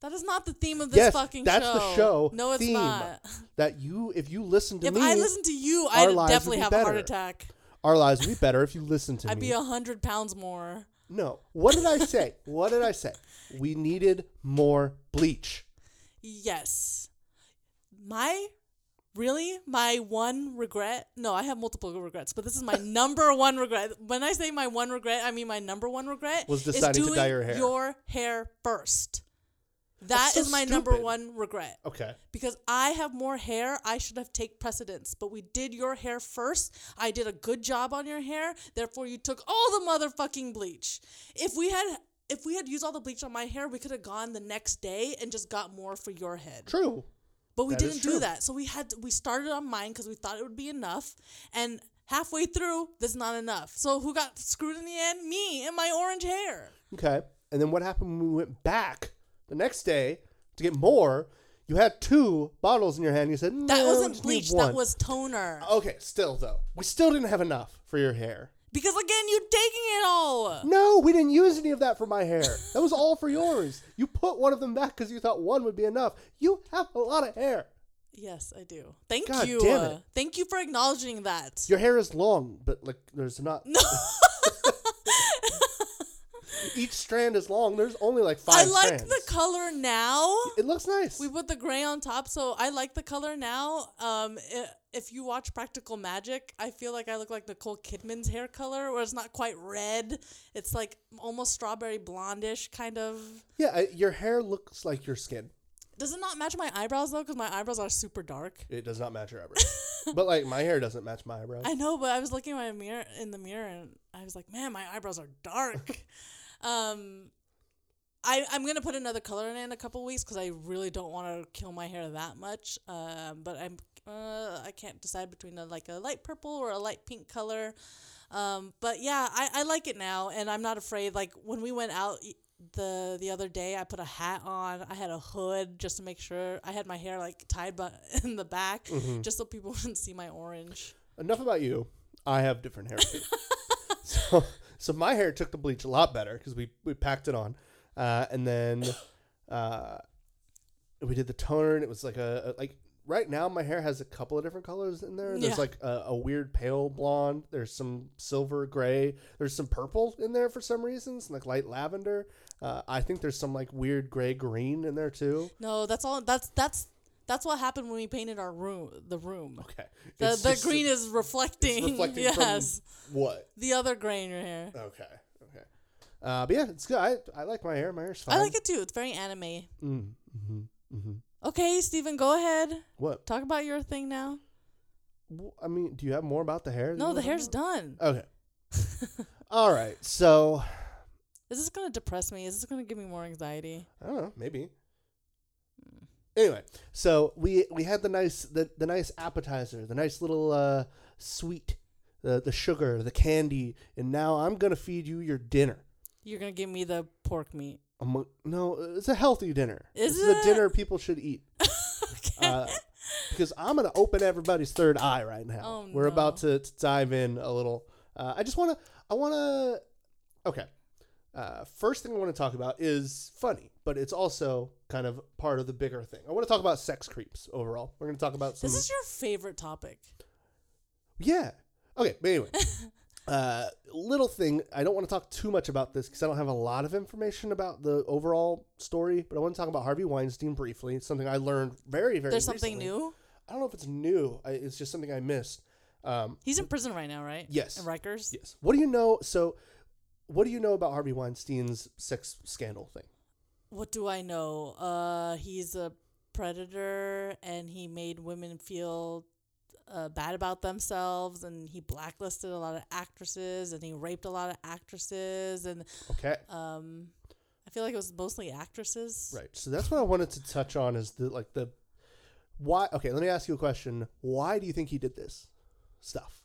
That is not the theme of this Yes, fucking that's show. That's the show No, it's not. That you, if you listen to If me, if I listen to you, I'd definitely be have a heart attack. our lives would be better if you listen to me. I'd be a hundred pounds more. no, what did I say? what did I say? We needed more bleach. Yes. My really my one regret. No, I have multiple regrets, but this is my *laughs* number one regret. When I say my one regret, I mean my number one regret Was deciding to dye your hair. Your hair first. That so is my number one regret. Okay. because I have more hair, I should have take precedence. But we did your hair first. I did a good job on your hair. Therefore, you took all the motherfucking bleach. If we had if we had used all the bleach on my hair, we could have gone the next day and just got more for your head. True. But we That didn't do that. So we had we started on mine because we thought it would be enough, and halfway through, that's not enough. So who got screwed in the end? Me and my orange hair. Okay. And then what happened when we went back the next day to get more? You had two bottles in your hand. You said no, That wasn't just need bleach. one." That was toner. Okay, still though, we still didn't have enough for your hair. Because again, you're taking it all. No, we didn't use any of that for my hair. That was all for yours. You put one of them back because you thought one would be enough. You have a lot of hair. Yes, I do. Thank God you. damn uh, it. Thank you for acknowledging that. Your hair is long, but like there's not. *laughs* No. Each strand is long. There's only like five. I like strands. the color now. It looks nice. We put the gray on top, so I like the color now. Um, i if you watch Practical Magic, I feel like I look like Nicole Kidman's hair color, where it's not quite red. It's like almost strawberry blondish kind of. yeah, I, your hair looks like your skin. Does it not match my eyebrows though? Because my eyebrows are super dark. It does not match your eyebrows. *laughs* but like my hair doesn't match my eyebrows. I know, but I was looking at my mirror in the mirror and I was like, man, my eyebrows are dark. *laughs* um, I I'm gonna put another color in it in a couple weeks because I really don't want to kill my hair that much. Um, but I'm uh I can't decide between a, like a light purple or a light pink color. Um, but yeah, I I like it now, and I'm not afraid. Like when we went out. The the other day, I put a hat on. I had a hood just to make sure. I had my hair like tied bu- *laughs* in the back, just so people *laughs* wouldn't see my orange. Enough about you. I have different hair *laughs* so, so my hair took the bleach a lot better because we, we packed it on, uh, and then uh, we did the toner, and it was like a, a- like right now my hair has a couple of different colors in there. There's Yeah. like a, a weird pale blonde. There's some silver gray. There's some purple in there for some reasons, like light lavender. Uh, I think there's some like weird gray green in there too. No, that's all. That's that's that's what happened when we painted our room. The room. Okay, The It's the green is reflecting. reflecting yes, from what? the other gray in your hair. Okay, okay. Uh, but yeah, it's good. I, I like my hair. My hair's fine. I like it too. It's very anime. Mm, hmm hmm Okay, Stephen, go ahead. What? Talk about your thing now. I mean, do you have more about the hair? No, the hair's talk done. Okay. *laughs* All right. So, Is this gonna depress me? Is this gonna give me more anxiety? I don't know, maybe. Anyway, so we we had the nice the, the nice appetizer, the nice little uh, sweet, the the sugar, the candy, and now I'm gonna feed you your dinner. You're gonna give me the pork meat. I'm, no, it's a healthy dinner. This is it's it? dinner people should eat. *laughs* okay. Uh, because I'm gonna open everybody's third eye right now. Oh, We're about to, to dive in a little. Uh, I just wanna, I wanna. Okay. Uh, first thing I want to talk about is funny, but it's also kind of part of the bigger thing. I want to talk about sex creeps overall. We're gonna talk about some. this is your favorite topic. Yeah. Okay, but anyway. *laughs* uh, little thing. I don't want to talk too much about this because I don't have a lot of information about the overall story, but I want to talk about Harvey Weinstein briefly. It's something I learned very, very. There's something recently. new. I don't know if it's new. I, it's just something I missed. Um, He's in prison right now, right? Yes. In Rikers. yes. What do you know? So, what do you know about Harvey Weinstein's sex scandal thing? What do I know? Uh, he's a predator, and he made women feel uh, bad about themselves, and he blacklisted a lot of actresses, and he raped a lot of actresses, and Okay. um, I feel like it was mostly actresses. Right. So that's what I wanted to touch on is the like the why. Okay. Let me ask you a question. Why do you think he did this stuff?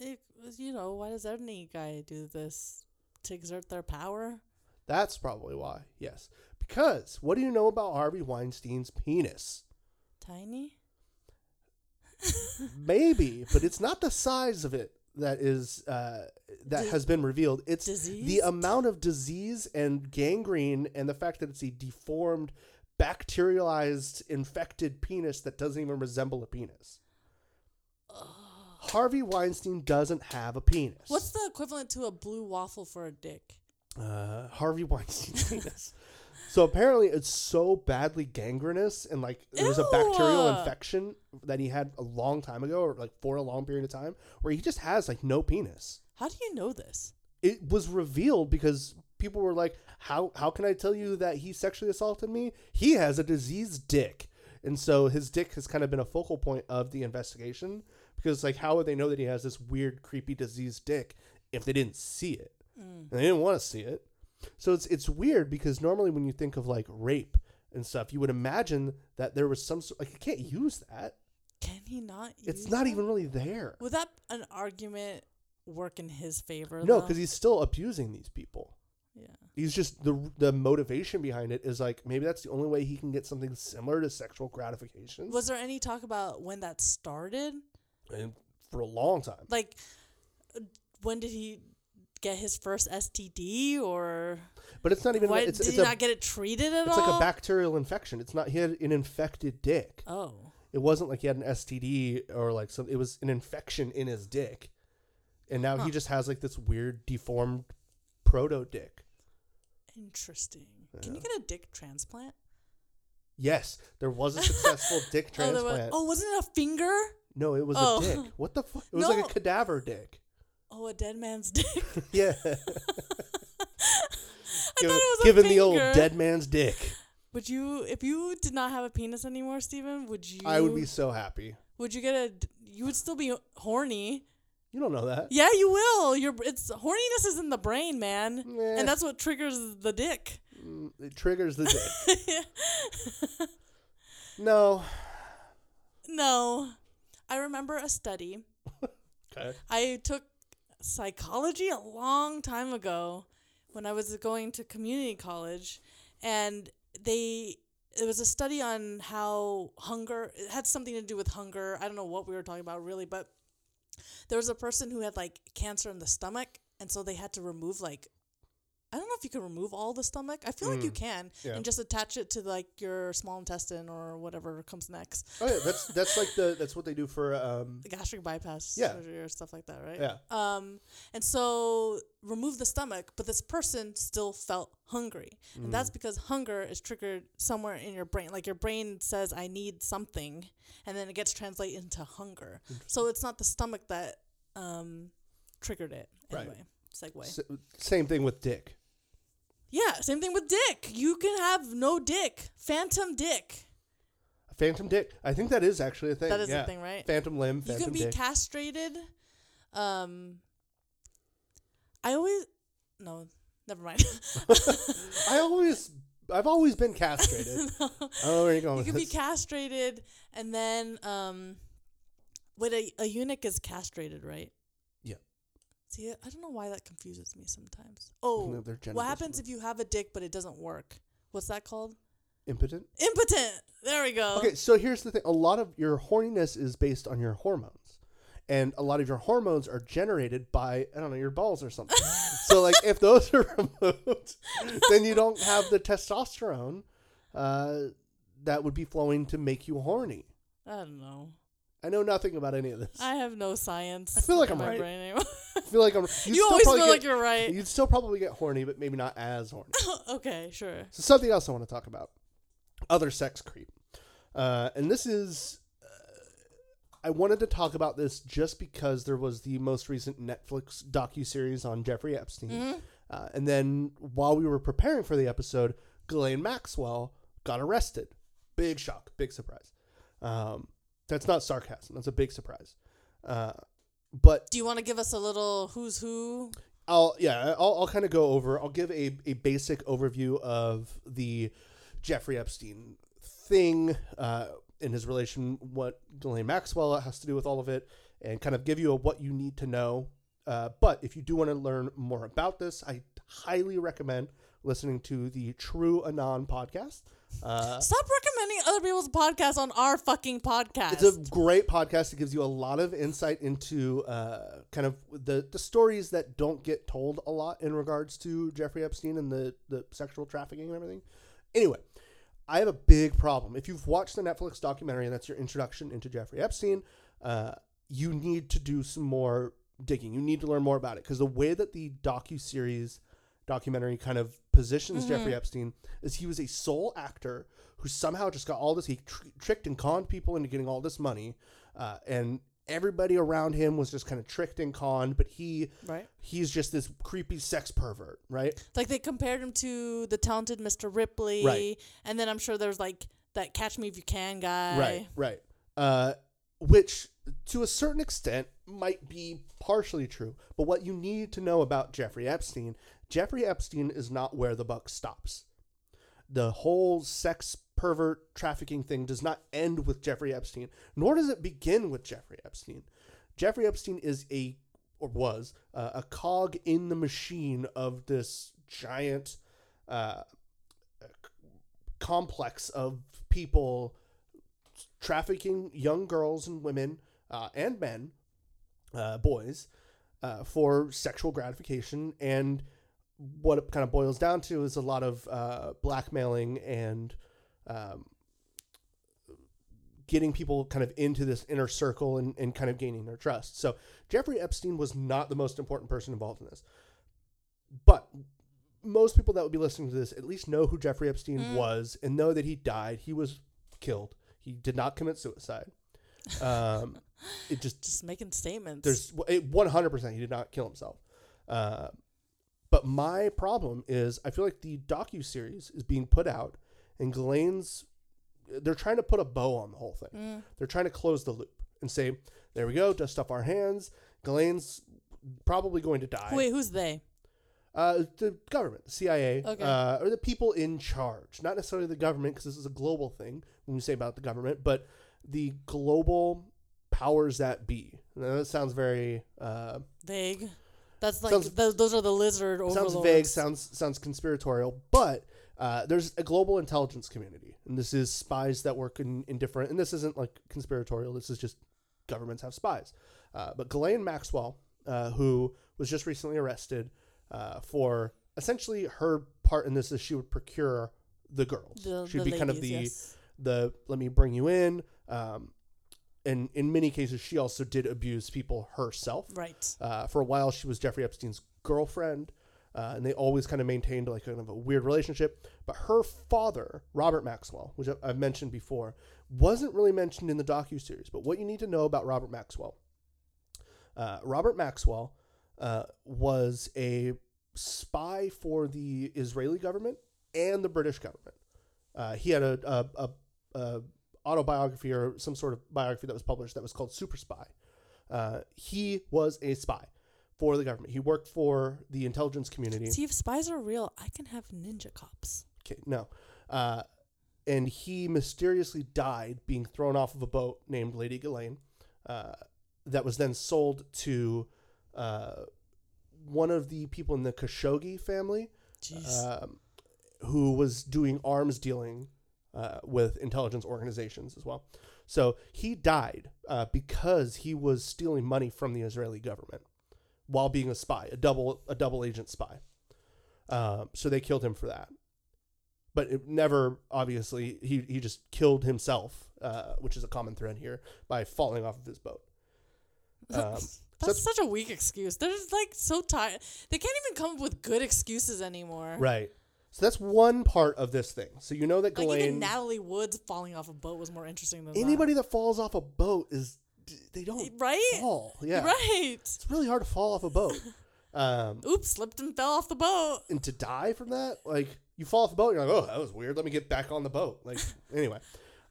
It was, you know, why does any guy do this to exert their power? That's probably why. Yes. Because what do you know about Harvey Weinstein's penis? Tiny. *laughs* Maybe, but it's not the size of it that is uh, that has been revealed. It's the amount of disease and gangrene and the fact that it's a deformed, bacterialized, infected penis that doesn't even resemble a penis. Harvey Weinstein doesn't have a penis. What's the equivalent to a blue waffle for a dick? uh, Harvey Weinstein's *laughs* penis. So apparently, it's so badly gangrenous and like there was a bacterial Ew. infection that he had a long time ago, or like for a long period of time, where he just has like no penis. How do you know this? It was revealed because people were like, "How how can I tell you that he sexually assaulted me? He has a diseased dick." And so his dick has kind of been a focal point of the investigation because like how would they know that he has this weird creepy diseased dick if they didn't see it? Mm. and they didn't want to see it. So it's it's weird because normally when you think of like rape and stuff, you would imagine that there was some sort like you can't use that. Can he not? Use It's not that? even really there. Would that an argument work in his favor? No, because he's still abusing these people. yeah. He's just the the motivation behind it is like maybe that's the only way he can get something similar to sexual gratification. Was there any talk about when that started? And for a long time. Like, when did he get his first STD, or But it's not even why it's, did it's he a not get it treated at it's all? It's like a bacterial infection. It's not he had an infected dick. oh, It wasn't like he had an STD or like some. It was an infection in his dick, and now Huh. he just has like this weird deformed proto dick. interesting. Can you get a dick transplant? Yes, there was a successful *laughs* dick Oh, was- transplant. oh, wasn't it a finger? No, it was Oh. a dick. What the fuck? It was like a cadaver dick. Oh, a dead man's dick. *laughs* Yeah, *laughs* I given, thought it was a given the old dead man's dick, Would you, if you did not have a penis anymore, Steven, would you? I would be so happy. Would you get a? d- You would still be horny. You don't know that. Yeah, you will. Your it's horniness is in the brain, man, and that's what triggers the dick. Mm, It triggers the dick. *laughs* no. no, I remember a study. *laughs* Okay. I took psychology a long time ago when I was going to community college, and they it was a study on how hunger it had something to do with hunger. I don't know what we were talking about really, but there was a person who had like cancer in the stomach, and so they had to remove like I don't know if you can remove all the stomach. I feel like you Mm, can, yeah. and just attach it to like your small intestine or whatever comes next, Oh yeah, that's that's like the that's what they do for um the gastric bypass Yeah. surgery or stuff like that, right? yeah. Um, and so remove the stomach, but this person still felt hungry. And Mm. that's because hunger is triggered somewhere in your brain. Like your brain says, I need something, and then it gets translated into hunger. So it's not the stomach that um, triggered it. Right. Anyway, segue. S- same thing with dick. Yeah, same thing with dick. You can have no dick, phantom dick. Phantom dick. I think that is actually a thing. That is yeah. the thing, right? Phantom limb. you can be dick. castrated. Um, I always no, Never mind. *laughs* I always, I've always been castrated. *laughs* I don't know where you're going with this. you can be castrated, and then um, wait, a, a eunuch is castrated, right? See, I don't know why that confuses me sometimes. Oh, No, what happens if you have a dick but it doesn't work? What's that called? Impotent. Impotent. There we go. Okay, so here's the thing: a lot of your horniness is based on your hormones, and a lot of your hormones are generated by I don't know your balls or something. *laughs* so, like, if those are removed, then you don't have the testosterone uh, that would be flowing to make you horny. I don't know. I know nothing about any of this. I have no science. I feel like I'm right. anymore. I feel like I'm. *laughs* still always feel get- like you're right. You'd still probably get horny, but maybe not as horny. *laughs* okay, sure. So something else I want to talk about, other sex creep, uh, and this is, uh, I wanted to talk about this just because there was the most recent Netflix docu series on Jeffrey Epstein, Mm-hmm. uh, and then while we were preparing for the episode, Ghislaine Maxwell got arrested. Big shock, big surprise. Um, that's not sarcasm. That's a big surprise. Uh, but Do you want to give us a little who's who? I'll yeah, I'll, I'll kind of go over. I'll give a, a basic overview of the Jeffrey Epstein thing uh, in his relation, what Ghislaine Maxwell has to do with all of it, and kind of give you a what you need to know. Uh, but if you do want to learn more about this, I highly recommend listening to the TrueAnon podcast. Uh, Stop recommending other people's podcasts on our fucking podcast. It's a great podcast. It gives you a lot of insight into uh, kind of the, the stories that don't get told a lot in regards to Jeffrey Epstein and the, the sexual trafficking and everything. Anyway, I have a big problem. If you've watched the Netflix documentary and that's your introduction into Jeffrey Epstein, uh, you need to do some more digging. You need to learn more about it because the way that the docu series documentary kind of positions Jeffrey Epstein is he was a sole actor who somehow just got all this. He tr- tricked and conned people into getting all this money, uh, and everybody around him was just kind of tricked and conned. But he, right. he's just this creepy sex pervert, right? Like they compared him to the talented Mr. Ripley, Right. and then I'm sure there's like that Catch Me If You Can guy. Right, right. Uh, which to a certain extent might be partially true. But what you need to know about Jeffrey Epstein, Jeffrey Epstein is not where the buck stops. The whole sex pervert trafficking thing does not end with Jeffrey Epstein, nor does it begin with Jeffrey Epstein. Jeffrey Epstein is a, or was, uh, a cog in the machine of this giant uh, complex of people trafficking young girls and women uh, and men, uh, boys, uh, for sexual gratification. And what it kind of boils down to is a lot of uh, blackmailing and um, getting people kind of into this inner circle and, and kind of gaining their trust. So Jeffrey Epstein was not the most important person involved in this. But most people that would be listening to this at least know who Jeffrey Epstein was and know that he died. He was killed. He did not commit suicide. Um, it *laughs* just Just making statements. there's one hundred percent he did not kill himself. Uh, but my problem is I feel like the docu series is being put out, and Ghislaine's they're trying to put a bow on the whole thing. Mm. They're trying to close the loop and say, "There we go, dust off our hands." Ghislaine's probably going to die. Wait, who's they? Uh, the government, the CIA, Okay. uh, or the people in charge. Not necessarily the government, because this is a global thing when we say about the government, but the global powers that be. Now, that sounds very uh, Vague. That's like Sounds- those, those are the lizard overlords. sounds vague, sounds sounds conspiratorial, but uh, there's a global intelligence community, and this is spies that work in, in different. And this isn't like conspiratorial. This is just governments have spies. Uh, but Ghislaine Maxwell, uh, who was just recently arrested uh, for essentially her part in this is she would procure the girls. The, She'd the be kind of the yes. the let me bring you in. Um, and in many cases, she also did abuse people herself. right. Uh, for a while, she was Jeffrey Epstein's girlfriend, uh, and they always kind of maintained like kind of a weird relationship. But her father, Robert Maxwell, which I've mentioned before, wasn't really mentioned in the docu series. But what you need to know about Robert Maxwell, uh, Robert Maxwell uh, was a spy for the Israeli government and the British government. Uh, he had a, a, a, a autobiography or some sort of biography that was published that was called Super Spy. Uh, he was a spy, for the government. He worked for the intelligence community. See, if spies are real, I can have ninja cops. Okay, no. Uh, and he mysteriously died being thrown off of a boat named Lady Ghislaine uh, that was then sold to uh, one of the people in the Khashoggi family Jeez. um, who was doing arms dealing uh, with intelligence organizations as well. So he died uh, because he was stealing money from the Israeli government while being a spy, a double a double agent spy. Um, so they killed him for that. But it never, obviously, he, he just killed himself, uh, which is a common thread here, by falling off of his boat. Um, That's that's- such a weak excuse. They're just like so tired. They can't even come up with good excuses anymore. right. So that's one part of this thing. So you know that Like even Ghislaine, Natalie Woods falling off a boat was more interesting than anybody that falls off a boat is they don't. Right? fall. Yeah, *laughs* Right. it's really hard to fall off a boat. Um, Oops, slipped and fell off the boat. and to die from that, like you fall off a boat, you're like, oh, that was weird. Let me get back on the boat. Like *laughs* anyway,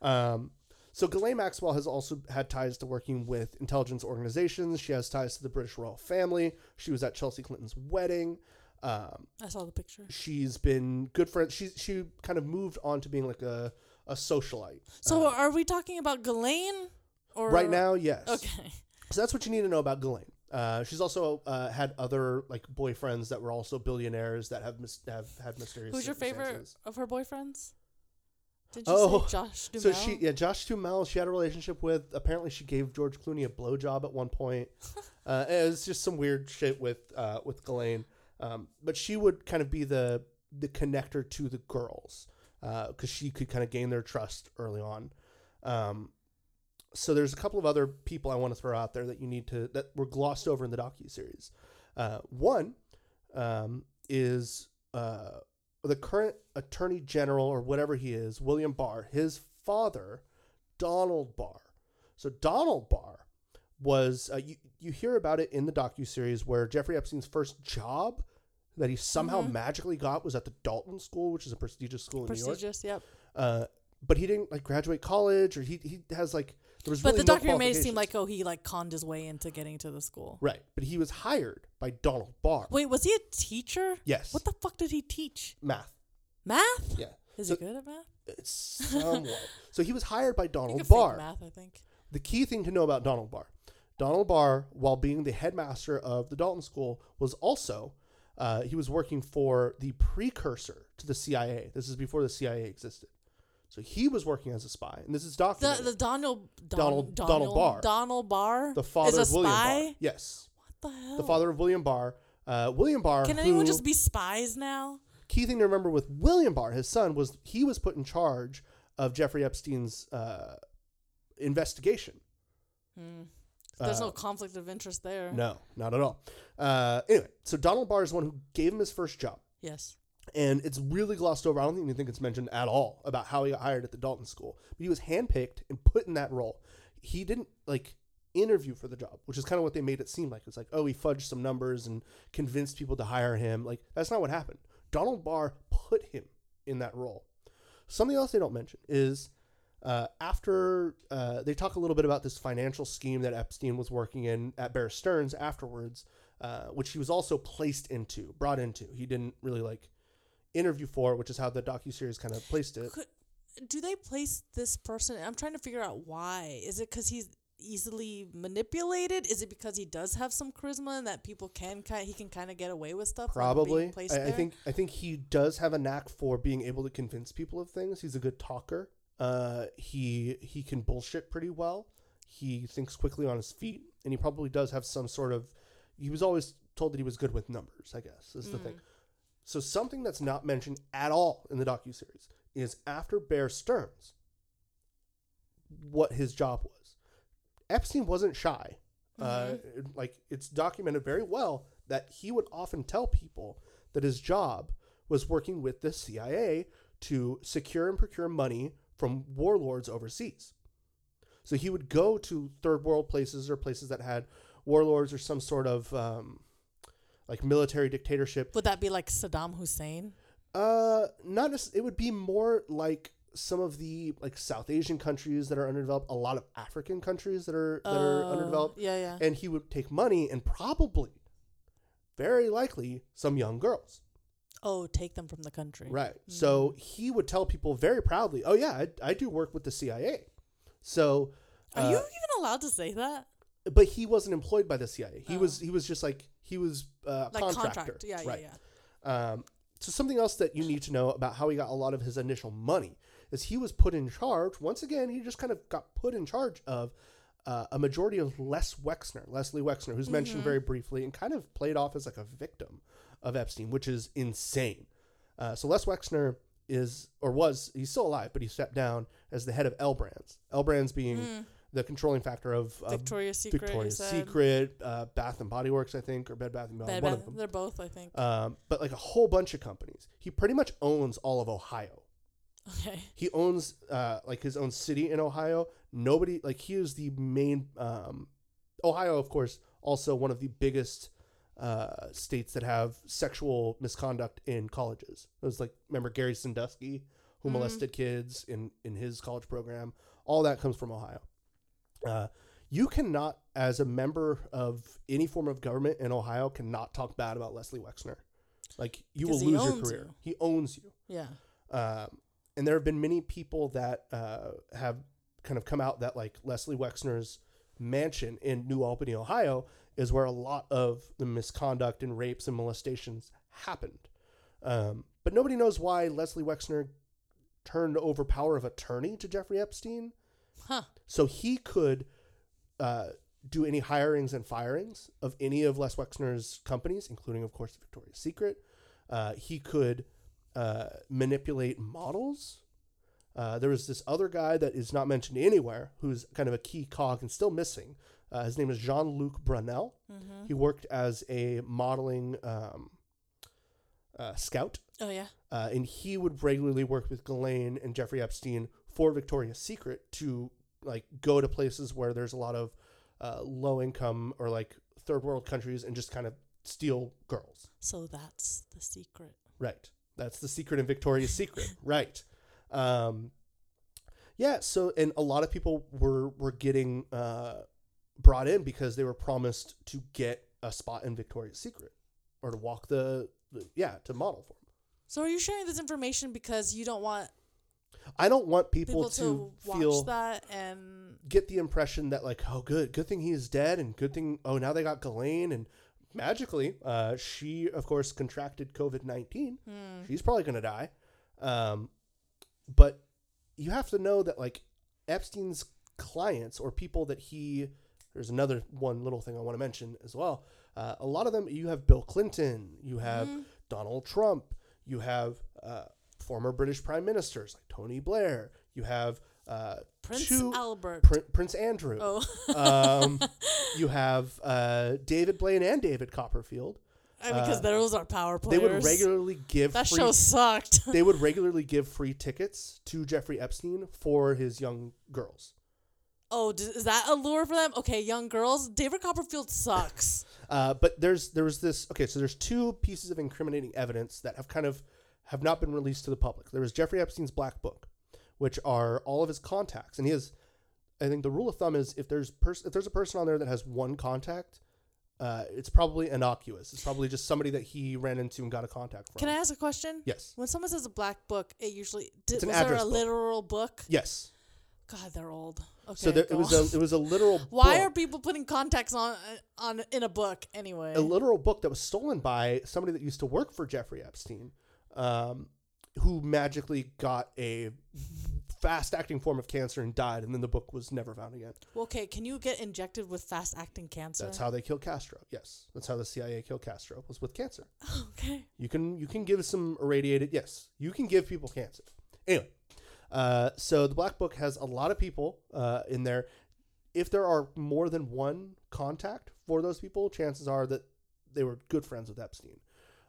um, so Ghislaine Maxwell has also had ties to working with intelligence organizations. She has ties to the British royal family. She was at Chelsea Clinton's wedding. Um, I saw the picture. she's been good friends. She she kind of moved on to being like a a socialite. So are we talking about Ghislaine? Or Right now, yes. Okay. *laughs* So that's what you need to know about Ghislaine. Uh, she's also uh, had other like boyfriends that were also billionaires that have mis- have had mysterious. Who's your favorite of her boyfriends? Did you Oh, say Josh Duhamel? *laughs* So she, yeah, Josh Duhamel, she had a relationship with. Apparently, she gave George Clooney a blowjob at one point. *laughs* uh, it was just some weird shit with uh, with Ghislaine. Um, but she would kind of be the the connector to the girls uh, because she could kind of gain their trust early on. Um, so there's a couple of other people I want to throw out there that you need to that were glossed over in the docu series. Uh, one um, is uh, the current attorney general or whatever he is, William Barr. His father, Donald Barr. So Donald Barr was uh, you you hear about it in the docu series where Jeffrey Epstein's first job that he somehow Mhm. magically got was at the Dalton School, which is a prestigious school in New York. Prestigious, yep. Uh, but he didn't like graduate college, or he he has like there was But really the no documentary made it seem like oh he like conned his way into getting to the school. right. But he was hired by Donald Barr. Wait, was he a teacher? Yes, What the fuck did he teach? math. Math? Yeah, Is So- he good at math? it's somewhat. *laughs* so he was hired by Donald Barr. math, I think. The key thing to know about Donald Barr Donald Barr, while being the headmaster of the Dalton School, was also uh, he was working for the precursor to the CIA. This is before the CIA existed. So he was working as a spy, and this is The documented. the Donald Don, Donald- Donald Barr. Donald Barr The, father is of William spy. Barr. Yes, What the hell? the father of William Barr. Uh, William Barr. Can who, anyone just be spies now? key thing to remember with William Barr, his son, was he was put in charge of Jeffrey Epstein's uh, investigation. Hmm. There's Uh, no conflict of interest there. No, not at all. Uh, anyway, so Donald Barr is the one who gave him his first job. Yes. And it's really glossed over. I don't even think it's mentioned at all about how he got hired at the Dalton School. But he was handpicked and put in that role. He didn't like interview for the job, which is kind of what they made it seem like. It's like, oh, he fudged some numbers and convinced people to hire him. Like that's not what happened. Donald Barr put him in that role. Something else they don't mention is uh, after uh, they talk a little bit about this financial scheme that Epstein was working in at Bear Stearns afterwards, uh, which he was also placed into, brought into. He didn't really like interview for, which is how the docu series kind of placed it. Could, do they place this person? I'm trying to figure out why. Is it because he's easily manipulated? Is it because he does have some charisma and that people can kind he can kind of get away with stuff? Probably, I, I think I think he does have a knack for being able to convince people of things. He's a good talker. Uh, he he can bullshit pretty well. He thinks quickly on his feet, and he probably does have some sort of. He was always told that he was good with numbers. I guess is the thing. Mm. So something that's not mentioned at all in the docu series is after Bear Stearns, what his job was. Epstein wasn't shy. Uh, like it's documented very well that he would often tell people that his job was working with the CIA to secure and procure money from warlords overseas. So he would go to third world places or places that had warlords or some sort of um, like military dictatorship Would that be like Saddam Hussein? uh, not necess- it would be more like some of the like South Asian countries that are underdeveloped, a lot of African countries that are that are Oh, underdeveloped, Yeah, yeah. and he would take money and probably very likely some young girls. Oh, take them from the country. Right. So he would tell people very proudly, "Oh yeah, I, I do work with the CIA." So, Are uh, you even allowed to say that? but he wasn't employed by the CIA. He was he was just like he was uh, Like contractor. contract. Yeah, right. yeah, yeah. Um, so something else that you need to know about how he got a lot of his initial money is he was put in charge. Once again, he just kind of got put in charge of uh, a majority of Les Wexner, Leslie Wexner, who's mentioned very briefly and kind of played off as like a victim of Epstein, which is insane. Uh, so Les Wexner is or was he's still alive, but he stepped down as the head of L Brands. L Brands being the controlling factor of uh, Victoria's Secret. Victoria's. Secret, uh, Bath and Body Works, I think, or Bed Bath and Beyond, Bed one Bath- of them They're both, I think. um, but like a whole bunch of companies. He pretty much owns all of Ohio. okay. He owns uh, like his own city in Ohio. Nobody like he is the main. Um, Ohio, of course, also one of the biggest uh, states that have sexual misconduct in colleges. It was like remember Gary Sandusky who molested kids in in his college program. All that comes from Ohio. Uh, you cannot, as a member of any form of government in Ohio, cannot talk bad about Leslie Wexner. Like you will lose your career. you. He owns you. Yeah. Um, and there have been many people that uh, have kind of come out that like Leslie Wexner's mansion in New Albany, Ohio, is where a lot of the misconduct and rapes and molestations happened. Um, but nobody knows why Leslie Wexner turned over power of attorney to Jeffrey Epstein. Huh. So he could uh, do any hirings and firings of any of Les Wexner's companies, including, of course, Victoria's Secret. Uh, he could uh, manipulate models. Uh, there was this other guy that is not mentioned anywhere who's kind of a key cog and still missing. Uh, his name is Jean Luc Brunel. Mm-hmm. He worked as a modeling um, uh, scout Oh, yeah. uh, and he would regularly work with Ghislaine and Jeffrey Epstein for Victoria's Secret to like go to places where there's a lot of uh, low income or like third world countries and just kind of steal girls. So that's the secret. Right. That's the secret in Victoria's Secret. *laughs* Right. Um, yeah. So, and a lot of people were were getting uh, brought in because they were promised to get a spot in Victoria's Secret or to walk the, the yeah to model for them. So are you sharing this information because you don't want I don't want people, people, to, to, watch feel that and get the impression that like oh good good thing he is dead and good thing oh now they got Ghislaine and magically uh, she of course contracted COVID nineteen. Hmm. She's probably gonna die, um, but you have to know that like Epstein's clients or people that he there's another one little thing I want to mention as well. Uh, a lot of them you have Bill Clinton, you have Mm-hmm. Donald Trump, you have uh, former British prime ministers like Tony Blair, you have uh, Prince two- Albert. Prin- Prince Andrew. oh, Um, *laughs* you have uh, David Blaine and David Copperfield. I mean, because uh, those are power players. They would regularly give That free, show sucked. *laughs* they would regularly give free tickets to Jeffrey Epstein for his young girls. oh, is that a lure for them? Okay, young girls. David Copperfield sucks. *laughs* Uh, but there's there was this okay, so there's two pieces of incriminating evidence that have kind of have not been released to the public. There was Jeffrey Epstein's black book, which are all of his contacts, and he has. I think the rule of thumb is if there's pers- if there's a person on there that has one contact, uh, it's probably innocuous. It's probably just somebody that he ran into and got a contact from. Can I ask a question? Yes. When someone says a black book, it usually did, was there a book. literal book? Yes. God, they're old. Okay, So there, it was on. a it was a literal. *laughs* Book. Why book. are people putting contacts on on in a book anyway? a literal book that was stolen by somebody that used to work for Jeffrey Epstein, um, who magically got a fast acting form of cancer and died, and then the book was never found again. Well, okay, can you get injected with fast acting cancer? That's how they killed Castro. Yes, that's how the CIA killed Castro was with cancer. *laughs* Okay. You can you can give some irradiated. Yes, you can give people cancer. Anyway, uh, so the black book has a lot of people uh, in there. If there are more than one contact for those people, chances are that they were good friends with Epstein.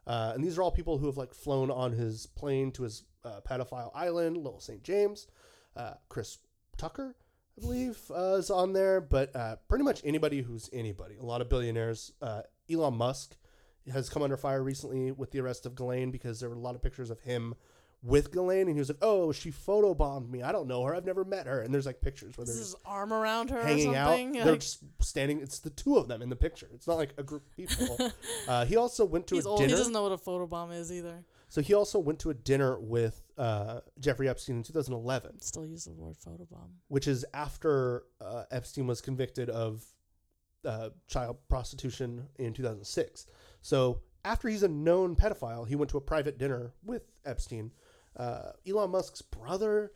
Uh, and these are all people who have like flown on his plane to his uh, pedophile island, Little St. James. Uh, Chris Tucker, I believe, uh, is on there, but uh, pretty much anybody who's anybody. A lot of billionaires. Uh, Elon Musk has come under fire recently with the arrest of Ghislaine because there were a lot of pictures of him with Ghislaine, and he was like, "Oh, she photobombed me. I don't know her. I've never met her." And there's like pictures where they're his arm around her hanging or out. something? They're just standing. It's the two of them in the picture. It's not like a group of people. *laughs* uh, he also went to he's a old. He dinner. doesn't know what a photobomb is either. So he also went to a dinner with uh, Jeffrey Epstein in 2011, Still use the word photobomb. which is after uh, Epstein was convicted of uh, child prostitution in 2006. So after he's a known pedophile, he went to a private dinner with Epstein. Uh, Elon Musk's brother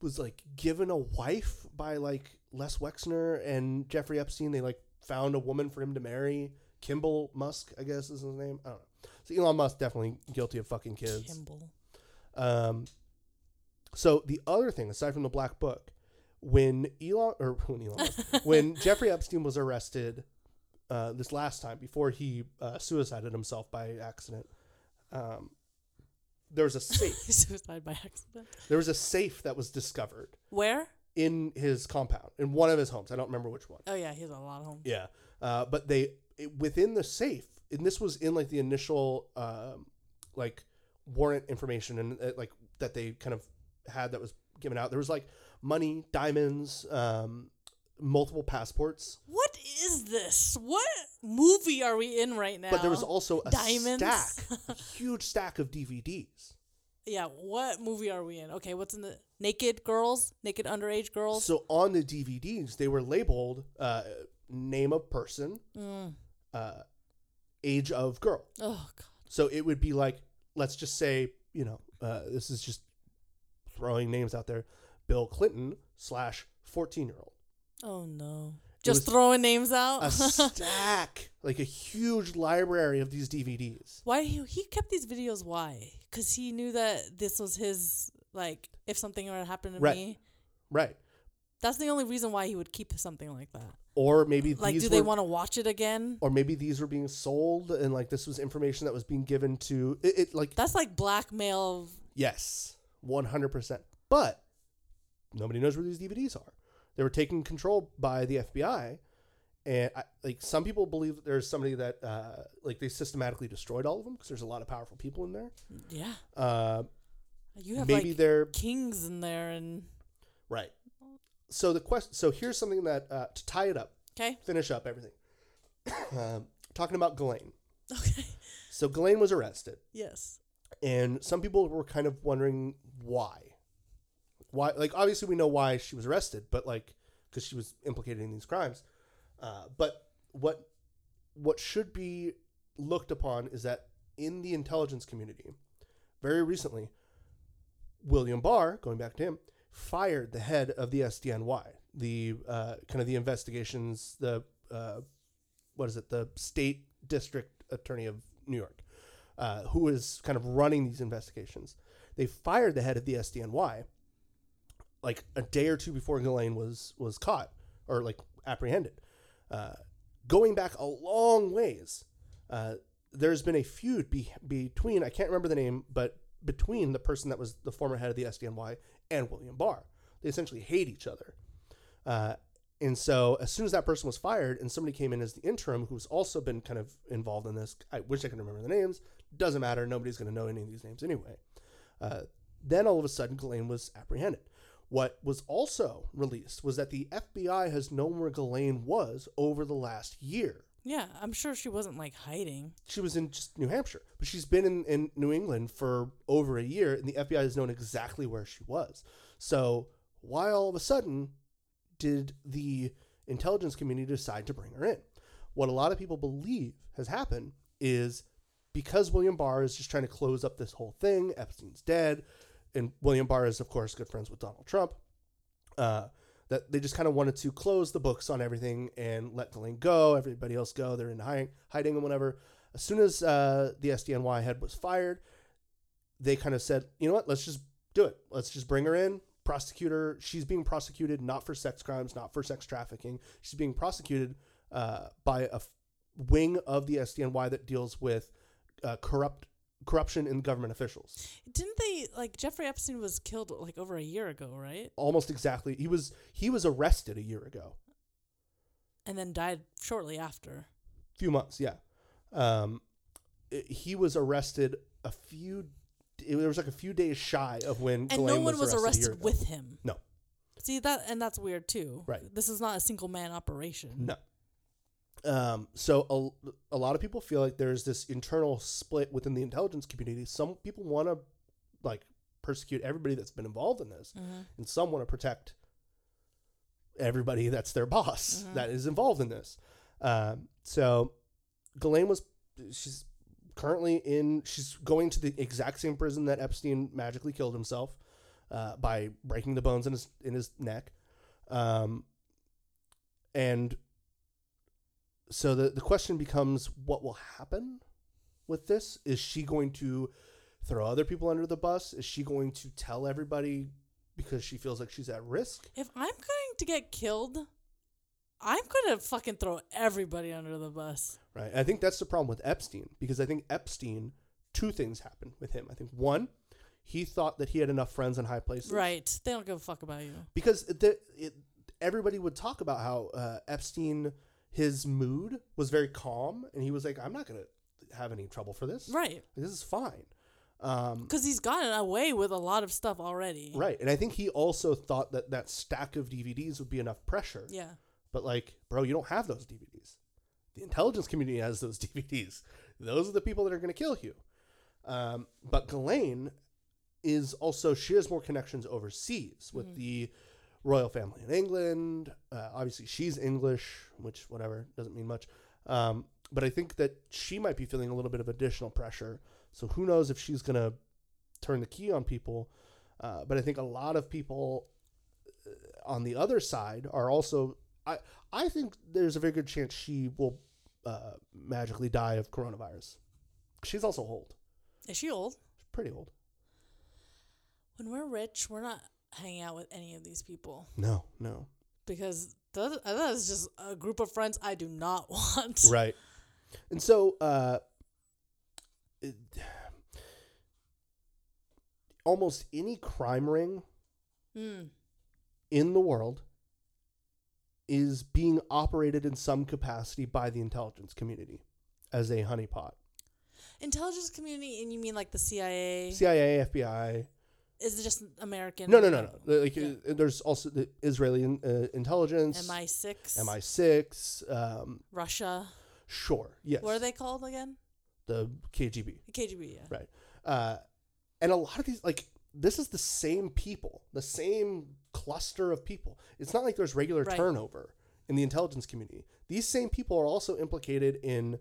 was like given a wife by like Les Wexner and Jeffrey Epstein. They like found a woman for him to marry. Kimball Musk, I guess is his name. I don't know. So Elon Musk definitely guilty of fucking kids. Kimball. Um, so the other thing, aside from the black book, when Elon or *laughs* when Elon, Musk, *laughs* when Jeffrey Epstein was arrested uh, this last time before he uh, suicided himself by accident, um, there was a *laughs* safe. Suicide by accident. there was a safe that was discovered Where? in his compound in one of his homes. I don't remember which one. Oh yeah, he has a lot of homes. Yeah, uh, but they it, within the safe, and this was in like the initial um, like warrant information and uh, like that they kind of had that was given out. There was like money, diamonds, um, multiple passports, What is this? What movie are we in right now? but there was also a Diamonds? stack, a *laughs* huge stack of DVDs. yeah. What movie are we in? Okay, what's in the naked girls? Naked underage girls. So on the DVDs, they were labeled uh, name of person, Mm. uh, age of girl. Oh god. So it would be like, let's just say, you know, uh, this is just throwing names out there. Bill Clinton slash fourteen year old. Oh no. Just throwing names out. A *laughs* stack, like a huge library of these DVDs. why he he kept these videos? Why? Because he knew that this was his like. If something were to happen to Right. me, Right. that's the only reason why he would keep something like that. Or maybe Like, do were, they want to watch it again? or maybe these were being sold, and like this was information that was being given to it. it like That's like blackmail. yes, one hundred percent. But nobody knows where these DVDs are. They were taken control by the FBI, and I, like some people believe that there's somebody that uh, like they systematically destroyed all of them because there's a lot of powerful people in there. Yeah. Uh, You have maybe like they're kings in there, and right. So the question. So here's something that uh, to tie it up, okay, finish up everything. *coughs* um, talking about Ghislaine. okay, So Ghislaine was arrested, yes, and some people were kind of wondering why. Why? Like obviously we know why she was arrested, but like because she was implicated in these crimes. Uh, but what what should be looked upon is that in the intelligence community, very recently, William Barr, going back to him, fired the head of the SDNY, the uh, kind of the investigations, the uh, what is it, the state district attorney of New York, uh, who is kind of running these investigations. They fired the head of the SDNY like a day or two before Ghislaine was was caught or like apprehended. Uh, going back a long ways, uh, there's been a feud be- between I can't remember the name, but between the person that was the former head of the SDNY and William Barr. They essentially hate each other. Uh, and so as soon as that person was fired and somebody came in as the interim who's also been kind of involved in this, I wish I could remember the names. Doesn't matter. Nobody's going to know any of these names anyway. Uh, then all of a sudden, Ghislaine was apprehended. What was also released was that the FBI has known where Ghislaine was over the last year. yeah. I'm sure she wasn't like hiding. She was in just New Hampshire, but she's been in, in New England for over a year, and the FBI has known exactly where she was. So why all of a sudden did the intelligence community decide to bring her in? What a lot of people believe has happened is because William Barr is just trying to close up this whole thing, Epstein's dead, and William Barr is, of course, good friends with Donald Trump. Uh, that they just kind of wanted to close the books on everything and let Ghislaine go, everybody else go. They're in hiding, hiding and whatever. As soon as uh, the SDNY head was fired, they kind of said, you know what, let's just do it. Let's just bring her in, prosecutor. She's being prosecuted not for sex crimes, not for sex trafficking. She's being prosecuted uh, by a f- wing of the SDNY that deals with uh, corrupt corruption in government officials. Didn't they like Jeffrey Epstein was killed like over a year ago, right? Almost exactly. He was he was arrested a year ago. And then died shortly after. few months, yeah. Um, i- he was arrested a few. it was like a few days shy of when and Ghislaine no one was arrested, arrested with him. No. See that, and that's weird too. Right. This is not a single man operation. No. Um, so a, a lot of people feel like there's this internal split within the intelligence community. Some people want to like persecute everybody that's been involved in this, Mm-hmm. and some want to protect everybody that's their boss Mm-hmm. that is involved in this. Um, so Ghislaine was she's currently in she's going to the exact same prison that Epstein magically killed himself uh, by breaking the bones in his in his neck. Um, and so the the question becomes what will happen with this? Is she going to throw other people under the bus? Is she going to tell everybody because she feels like she's at risk? If I'm going to get killed, I'm gonna fucking throw everybody under the bus. Right. I think that's the problem with Epstein because I think Epstein, two things happened with him. I think one, he thought that he had enough friends in high places. Right. They don't give a fuck about you. Because the, it, everybody would talk about how uh, Epstein, his mood was very calm and he was like, I'm not going to have any trouble for this. Right. This is fine. Um, Because he's gotten away with a lot of stuff already. right. And I think he also thought that that stack of DVDs would be enough pressure. Yeah. But like, bro, you don't have those DVDs. The intelligence community has those *laughs* DVDs. Those are the people that are going to kill you. Um, but Ghislaine is also she has more connections overseas with the royal family in England. Uh, obviously, she's English, which whatever doesn't mean much. Um, but I think that she might be feeling a little bit of additional pressure. So who knows if she's going to turn the key on people? Uh, but I think a lot of people uh, on the other side are also. I I think there's a very good chance she will uh, magically die of coronavirus. She's also old. Is she old? She's pretty old. When we're rich, we're not hanging out with any of these people No, no. because that, that is just a group of friends I do not *laughs* want. Right. And so, uh, it, almost any crime ring Mm. in the world is being operated in some capacity by the intelligence community as a honeypot. Intelligence community, and you mean like the CIA? CIA, FBI. Is it just American? No, no, no, no. Like, Yeah. uh, there's also the Israeli uh, intelligence, MI6. MI6. Um, Russia. sure, yes. What are they called again? The KGB. The KGB. Yeah. Right. Uh, and a lot of these, like, this is the same people, the same cluster of people. It's not like there's regular Right. turnover in the intelligence community. These same people are also implicated in,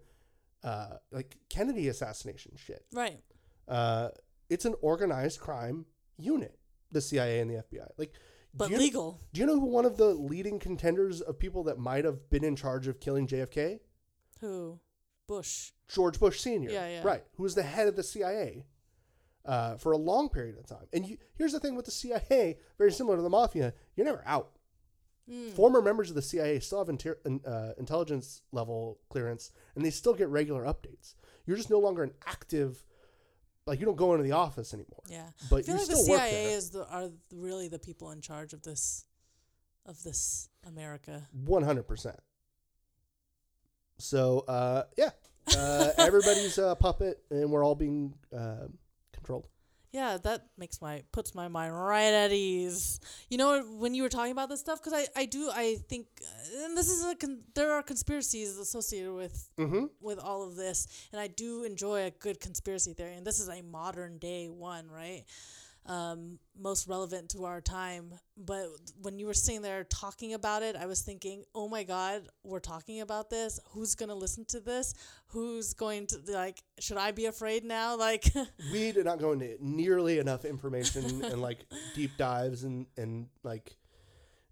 uh, like, Kennedy assassination shit. Right. Uh, it's an organized crime unit, the CIA and the FBI. Like, But do legal. Do you know who one of the leading contenders of people that might have been in charge of killing JFK? Who? Bush. George Bush Sr. Yeah, yeah. Right, who was the head of the CIA uh, for a long period of time. And you, here's the thing with the CIA, very similar to the mafia, you're never out. Hmm. Former members of the CIA still have inter- in- uh, intelligence level clearance, and they still get regular updates. You're just no longer an active, like you don't go into the office anymore. Yeah. But I feel you like the CIA is the are really the people in charge of this, of this America. One hundred percent. So uh, yeah, uh, everybody's a puppet, and we're all being uh, controlled. Yeah, that makes my puts my mind right at ease. You know, when you were talking about this stuff, because I, I do I think, and this is a con- there are conspiracies associated with Mm-hmm. with all of this, and I do enjoy a good conspiracy theory, and this is a modern day one, right? Um, most relevant to our time. But when you were sitting there talking about it, I was thinking, oh my God, we're talking about this. Who's gonna listen to this? Who's going to like? Should I be afraid now? *laughs* Like, we did not go into nearly enough information and like deep dives and and like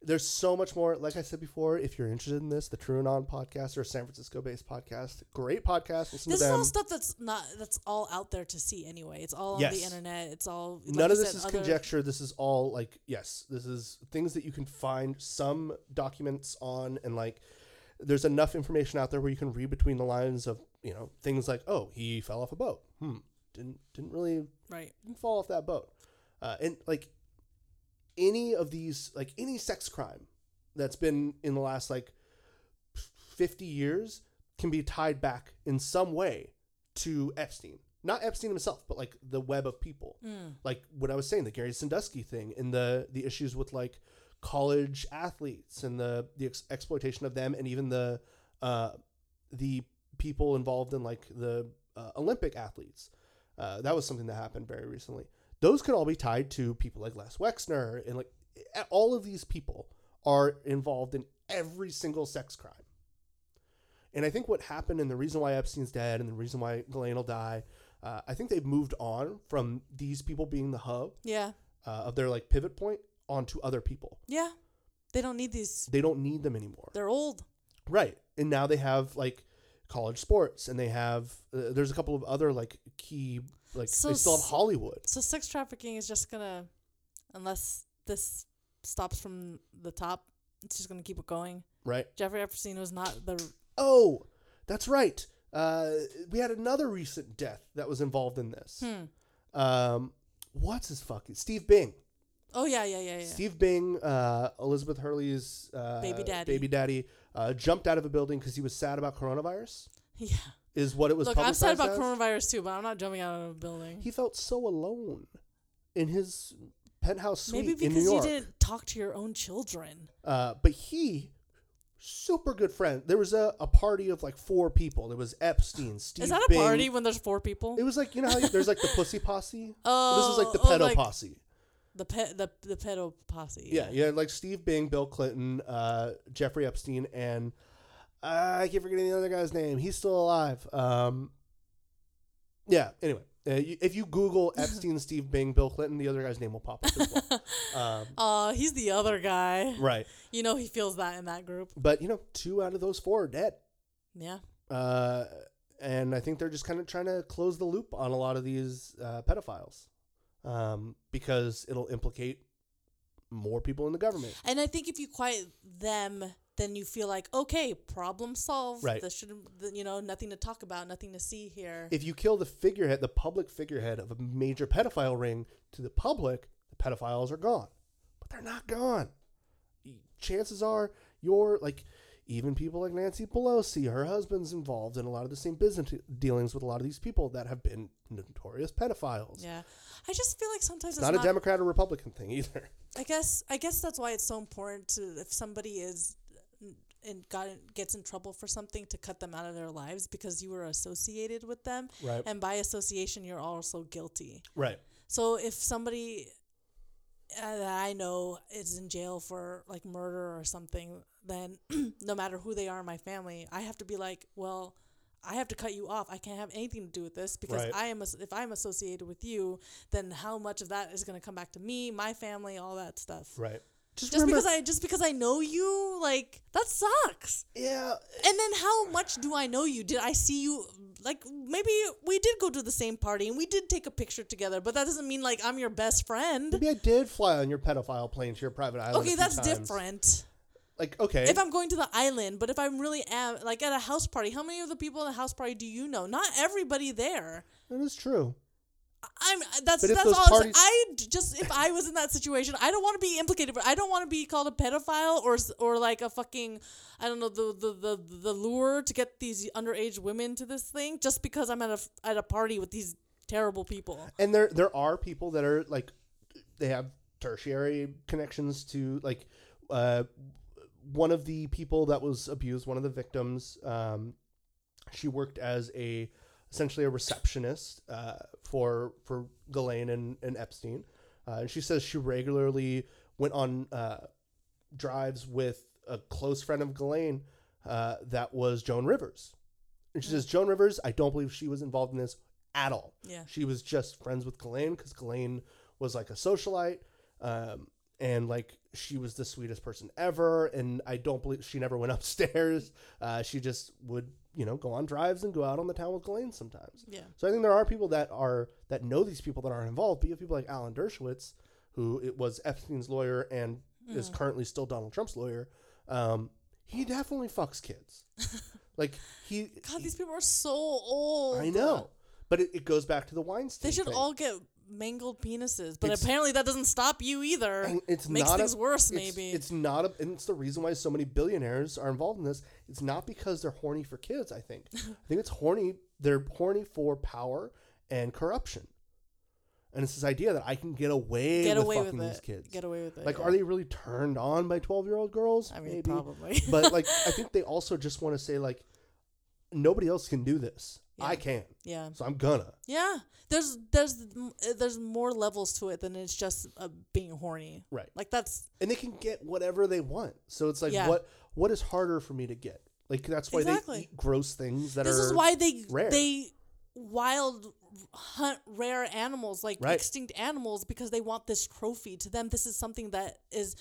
there's so much more like i said before if you're interested in this the TrueAnon podcast or a san francisco based podcast great podcast listen this is all stuff that's not that's all out there to see anyway. It's all on the internet. It's all like none of this said, is other- conjecture this is all like yes this is things that you can find some documents on and like there's enough information out there where you can read between the lines of you know things like oh he fell off a boat hmm didn't didn't really Right. didn't fall off that boat. Uh, and like any of these, like any sex crime that's been in the last like 50 years can be tied back in some way to Epstein not Epstein himself, but like the web of people. Like what I was saying, the Gary Sandusky thing, and the the issues with like college athletes and the the ex- exploitation of them, and even the uh, the people involved in like the uh, Olympic athletes. Uh, that was something that happened very recently. Those could all be tied to people like Les Wexner and like all of these people are involved in every single sex crime. And I think what happened and the reason why Epstein's dead and the reason why Ghislaine will die, uh, I think they've moved on from these people being the hub Yeah. uh, of their like pivot point onto other people. Yeah. They don't need these. They don't need them anymore. They're old. Right. And now they have like college sports and they have uh, there's a couple of other like key like So they still have Hollywood. So sex trafficking is just gonna, unless this stops from the top, it's just gonna keep it going. Right. Jeffrey Epstein was not the. Oh, that's right. Uh, we had another recent death that was involved in this. Hmm. Um, what's his fucking Steve Bing? Oh yeah, yeah, yeah, yeah. Steve Bing, uh, Elizabeth Hurley's uh, Baby daddy. baby daddy, uh, jumped out of a building because he was sad about coronavirus. *laughs* Yeah. Is what it was. Look, I'm sad about as. coronavirus too, but I'm not jumping out of a building. He felt so alone in his penthouse suite Maybe in New because you didn't talk to your own children. Uh, but he, super good friend. There was a, a party of like four people. There was Epstein, Steve. Is that a Bing. party when there's four people? It was like you know how you- there's like the *laughs* pussy posse. oh, this was like the oh, pedo like posse. The pet, the the pedo posse. Yeah, yeah, like Steve Bing, Bill Clinton, uh, Jeffrey Epstein, and uh, I keep forgetting the other guy's name. He's still alive. Um, yeah. Anyway, uh, you, if you Google *laughs* Epstein, Steve Bing, Bill Clinton, the other guy's name will pop up as well. *laughs* um, Uh, he's the other guy. right. You know he feels that in that group. But you know, two out of those four are dead. Yeah. Uh, and I think they're just kind of trying to close the loop on a lot of these uh, pedophiles um, because it'll implicate more people in the government. And I think if you quiet them, then you feel like okay, problem solved. Right. This shouldn't, you know, nothing to talk about, nothing to see here. If you kill the figurehead, the public figurehead of a major pedophile ring to the public, the pedophiles are gone. But they're not gone. Chances are you're like even people like Nancy Pelosi, her husband's involved in a lot of the same business dealings with a lot of these people that have been notorious pedophiles. yeah. I just feel like sometimes It's it's not, a Democrat or Republican thing either. I guess I guess that's why it's so important to if somebody is and got gets in trouble for something to cut them out of their lives because you were associated with them Right. and by association you're also guilty. Right. So if somebody uh, that I know is in jail for like murder or something, then *clears throat* no matter who they are in my family, I have to be like, well, I have to cut you off. I can't have anything to do with this because Right. I am if I'm associated with you, then how much of that is going to come back to me, my family, all that stuff. Right. Just, Just remember, because I just because I know you, like that sucks. yeah, And then how much do I know you? Did I see you like maybe we did go to the same party and we did take a picture together, but that doesn't mean like I'm your best friend. maybe I did fly on your pedophile plane to your private island. Okay, that's times. different. Like, okay, If I'm going to the island, but if I'm really am like at a house party, how many of the people in the house party do you know? Not everybody there. that is true. I'm that's that's all. Parties-. I just if I was in that situation, I don't want to be implicated, but I don't want to be called a pedophile or or like a fucking I don't know the the the, the lure to get these underage women to this thing just because I'm at a at a party with these terrible people. And there there are people that are like they have tertiary connections to like uh one of the people that was abused, one of the victims, um, she worked as a essentially a receptionist uh, for for Ghislaine and, and Epstein. Uh, and she says she regularly went on uh, drives with a close friend of Ghislaine uh, that was Joan Rivers. And she says, Joan Rivers, I don't believe she was involved in this at all. Yeah. She was just friends with Ghislaine because Ghislaine was like a socialite. Um, and like she was the sweetest person ever. And I don't believe she never went *laughs* upstairs. Uh, she just would, you know, go on drives and go out on the town with Ghislaine sometimes. Yeah. So I think there are people that are that know these people that aren't involved, but you have people like Alan Dershowitz, who it was Epstein's lawyer and is Mm. currently still Donald Trump's lawyer. Um, he definitely fucks kids. *laughs* like he, God, these people are so old. I know, but it, it goes back to the Weinstein. They should thing. all get mangled penises, but It's- apparently that doesn't stop you either. It's Makes not things a, worse, it's- maybe. it's not a, and it's the reason why so many billionaires are involved in this. It's not because they're horny for kids. I think. *laughs* I think it's horny. They're horny for power and corruption. And it's this idea that I can get away Get with away fucking with these it. kids. Get away with it. like, yeah. are they really turned on by twelve year old girls? I mean, Maybe. probably. but like, I *laughs* think they also just want to say like, nobody else can do this. Yeah. I can, yeah. so I'm gonna. Yeah. There's there's there's more levels to it than it's just uh, being horny. Right. Like that's and they can get whatever they want. So it's like Yeah. what what is harder for me to get? Like that's why Exactly. they eat gross things that this are This is why they rare. they wild hunt rare animals like Right. extinct animals because they want this trophy to them this is something that is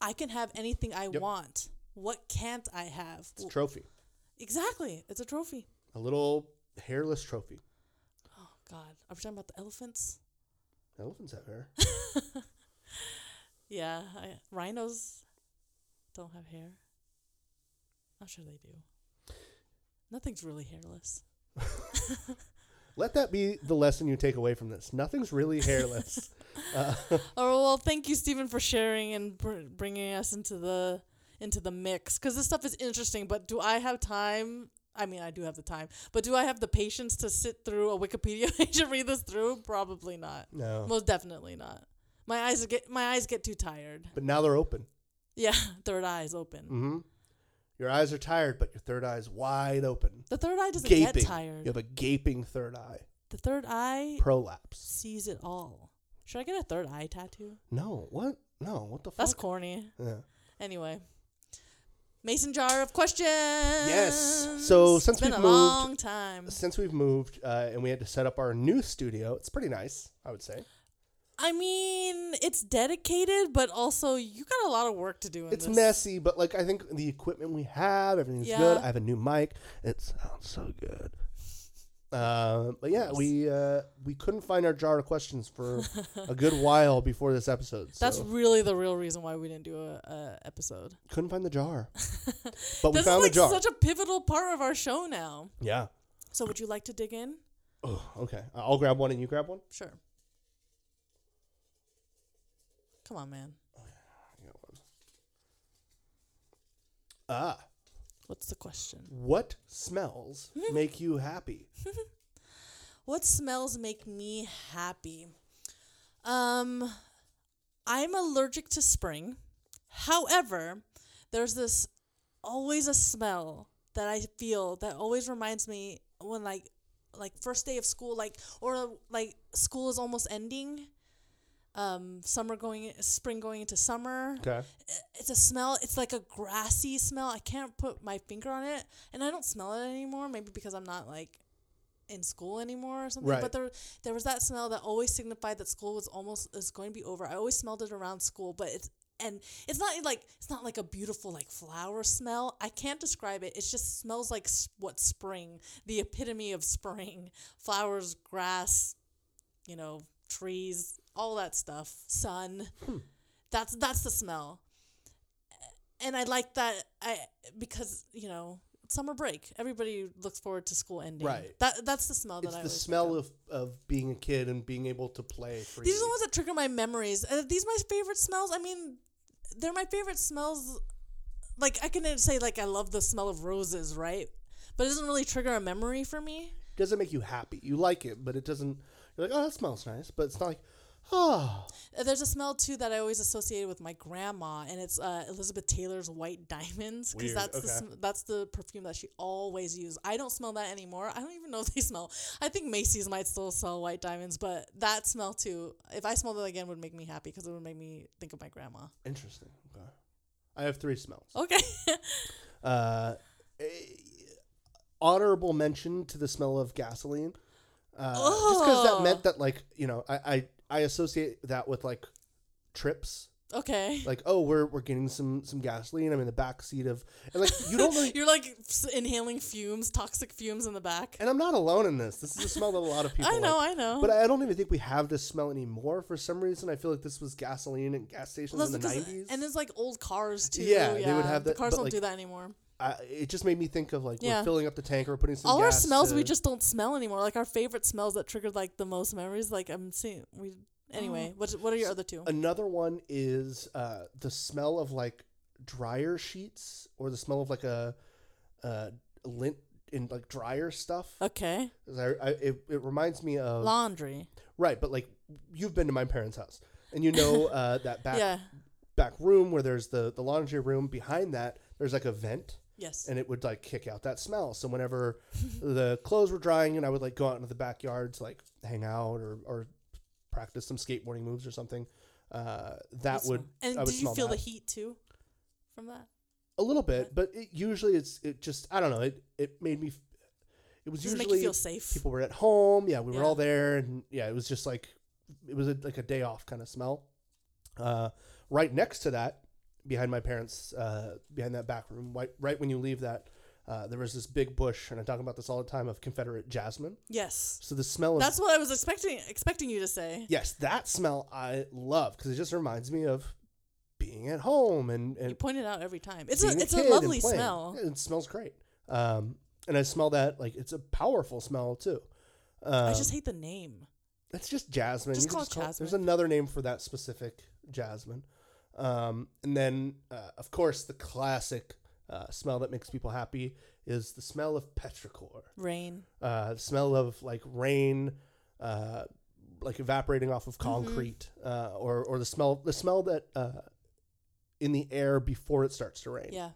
i can have anything i Yep. want what can't i have it's a trophy. exactly it's a trophy A little hairless trophy. oh god are we talking about the elephants Elephants have hair. *laughs* yeah I, rhinos don't have hair i'm sure they do nothing's really hairless *laughs* Let that be the lesson you take away from this. Nothing's really hairless. uh, *laughs* Oh well, thank you, Stephen, for sharing and br- bringing us into the into the mix because this stuff is interesting. But do I have time? I mean, I do have the time, but do I have the patience to sit through a Wikipedia *laughs* page and read this through? Probably not. no, Most definitely not. My eyes get my eyes get too tired. but now they're open. Yeah, *laughs* third eye is open. hmm Your eyes are tired, but your third eye is wide open. The third eye doesn't Gaping. get tired. You have a gaping third eye. The third eye Prolapse. sees it all. Should I get a third eye tattoo? No, what? No, what the fuck? That's corny. Yeah. Anyway, mason jar of questions. Yes. So, since it's been we've a moved- long time. Since we've moved uh, and we had to set up our new studio, it's pretty nice, I would say. I mean, it's dedicated, but also you got a lot of work to do. In It's this. messy, but like I think the equipment we have, everything's good. I have a new mic. It sounds so good. Uh, but yeah, we uh, we couldn't find our jar of questions for a good *laughs* while before this episode. So That's really the real reason why we didn't do a, a episode. couldn't find the jar, *laughs* but we this found is like the jar. such a pivotal part of our show now. yeah. So, would you like to dig in? Oh, okay. I'll grab one and you grab one. Sure. Come on, man. Ah, What's the question? what smells *laughs* make you happy? *laughs* What smells make me happy? Um, I'm allergic to spring. However, there's this always a smell that I feel that always reminds me when like like first day of school like or like school is almost ending. Um, summer going spring going into summer. Okay. it's a smell it's like a grassy smell. I can't put my finger on it and i don't smell it anymore maybe because i'm not like in school anymore or something Right. but there there was that smell that always signified that school was almost is going to be over. I always smelled it around school but it's and it's not like it's not like a beautiful like flower smell. I can't describe it. It just smells like what spring the epitome of spring. Flowers grass you know trees all that stuff sun hmm. that's that's the smell and I like that I because you know summer break. Everybody looks forward to school ending. Right. That that's the smell that It's I the smell of. of, being a kid and being able to play freely. These are the ones that trigger my memories. Are these my favorite smells? I mean, they're my favorite smells. Like I can say like I love the smell of roses, right? But it doesn't really trigger a memory for me. doesn't make you happy. You like it, but it doesn't. You're like, oh, that smells nice, but it's not like, There's a smell too that I always associated with my grandma, and it's uh, Elizabeth Taylor's White Diamonds because Weird, that's the sm- that's the perfume that she always used. I don't smell that anymore. I don't even know if they smell. I think Macy's might still sell White Diamonds, but that smell too. If I smelled it again, would make me happy because it would make me think of my grandma. interesting. Okay. I have three smells. Okay. *laughs* Uh, eh, honorable mention to the smell of gasoline. Uh, Just because that meant that, like, you know, I, I, I associate that with like trips. okay. Like, oh, we're we're getting some some gasoline. I'm in the back seat of, and like, you don't really. *laughs* You're like inhaling fumes, toxic fumes in the back. and I'm not alone in this. This is a smell that a lot of people. *laughs* I know, like. I know. But I don't even think we have this smell anymore. For some reason, I feel like this was gasoline at gas stations That's in the '90s. And it's like old cars too. Yeah, they would have The cars don't like, do that anymore. I, it just made me think of like Yeah. we're filling up the tank or putting some. all our gas smells we just don't smell anymore. Like our favorite smells that triggered like the most memories. Like I'm seeing we. Anyway, what what are your other two? Another one is uh, the smell of like dryer sheets or the smell of like a, uh, lint in like dryer stuff. Okay. 'Cause I, I, it, it reminds me of Laundry. right, but like you've been to my parents' house and you know uh, that back *laughs* Yeah. back room where there's the the laundry room. Behind that, there's like a vent, Yes. and it would like kick out that smell. So whenever *laughs* the clothes were drying, and I would like go out into the backyard to like hang out or or practice some skateboarding moves or something. Uh, that would. And I would did you feel that. the heat too from that? a little bit, but it, usually it's it just I don't know. It it made me. It was make usually feel safe? people were at home. Yeah, we were Yeah. all there, and yeah, it was just like it was a, like a day off kind of smell. Uh, right next to that, behind my parents, uh, behind that back room, right, right when you leave that, uh, there was this big bush, and I talk about this all the time of Confederate jasmine. yes. So the smell of That's what I was expecting expecting you to say. yes, that smell I love because it just reminds me of being at home and and You point it out every time. It's a it's a lovely smell. Yeah, It smells great. Um, and I smell that like it's a powerful smell too. Um, I just hate the name. it's just jasmine. Just You can call it There's another name for that specific jasmine. Um, and then uh, of course the classic uh, smell that makes people happy is the smell of petrichor. Rain. Uh, the smell of like rain, uh, like evaporating off Mm-hmm. of concrete, uh, or or the smell the smell that uh, in the air before it starts to rain. Yeah.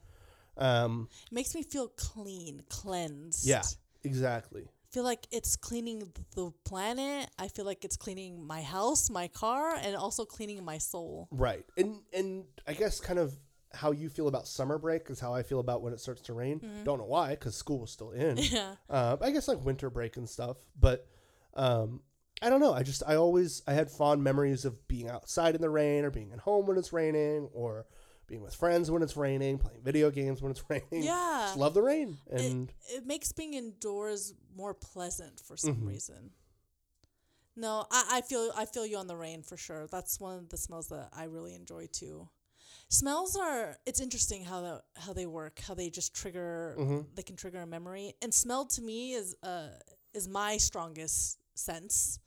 Um, It makes me feel clean, cleansed. Yeah. exactly. Feel like it's cleaning the planet. I feel like it's cleaning my house, my car, and also cleaning my soul. Right. And and I guess kind of how you feel about summer break is how I feel about when it starts to rain. Don't know why, because school was still in. *laughs* Yeah. uh, I guess like winter break and stuff. But um, I don't know. I just I always I had fond memories of being outside in the rain, or being at home when it's raining, or being with friends when it's raining, playing video games when it's *laughs* raining. Yeah. Just love the rain. And it makes being indoors more pleasant for some Mhm. reason. No, I, I feel I feel you on the rain for sure. That's one of the smells that I really enjoy too. Smells are it's interesting how the, how they work, how they just trigger Mhm. they can trigger a memory. And smell to me is uh is my strongest sense.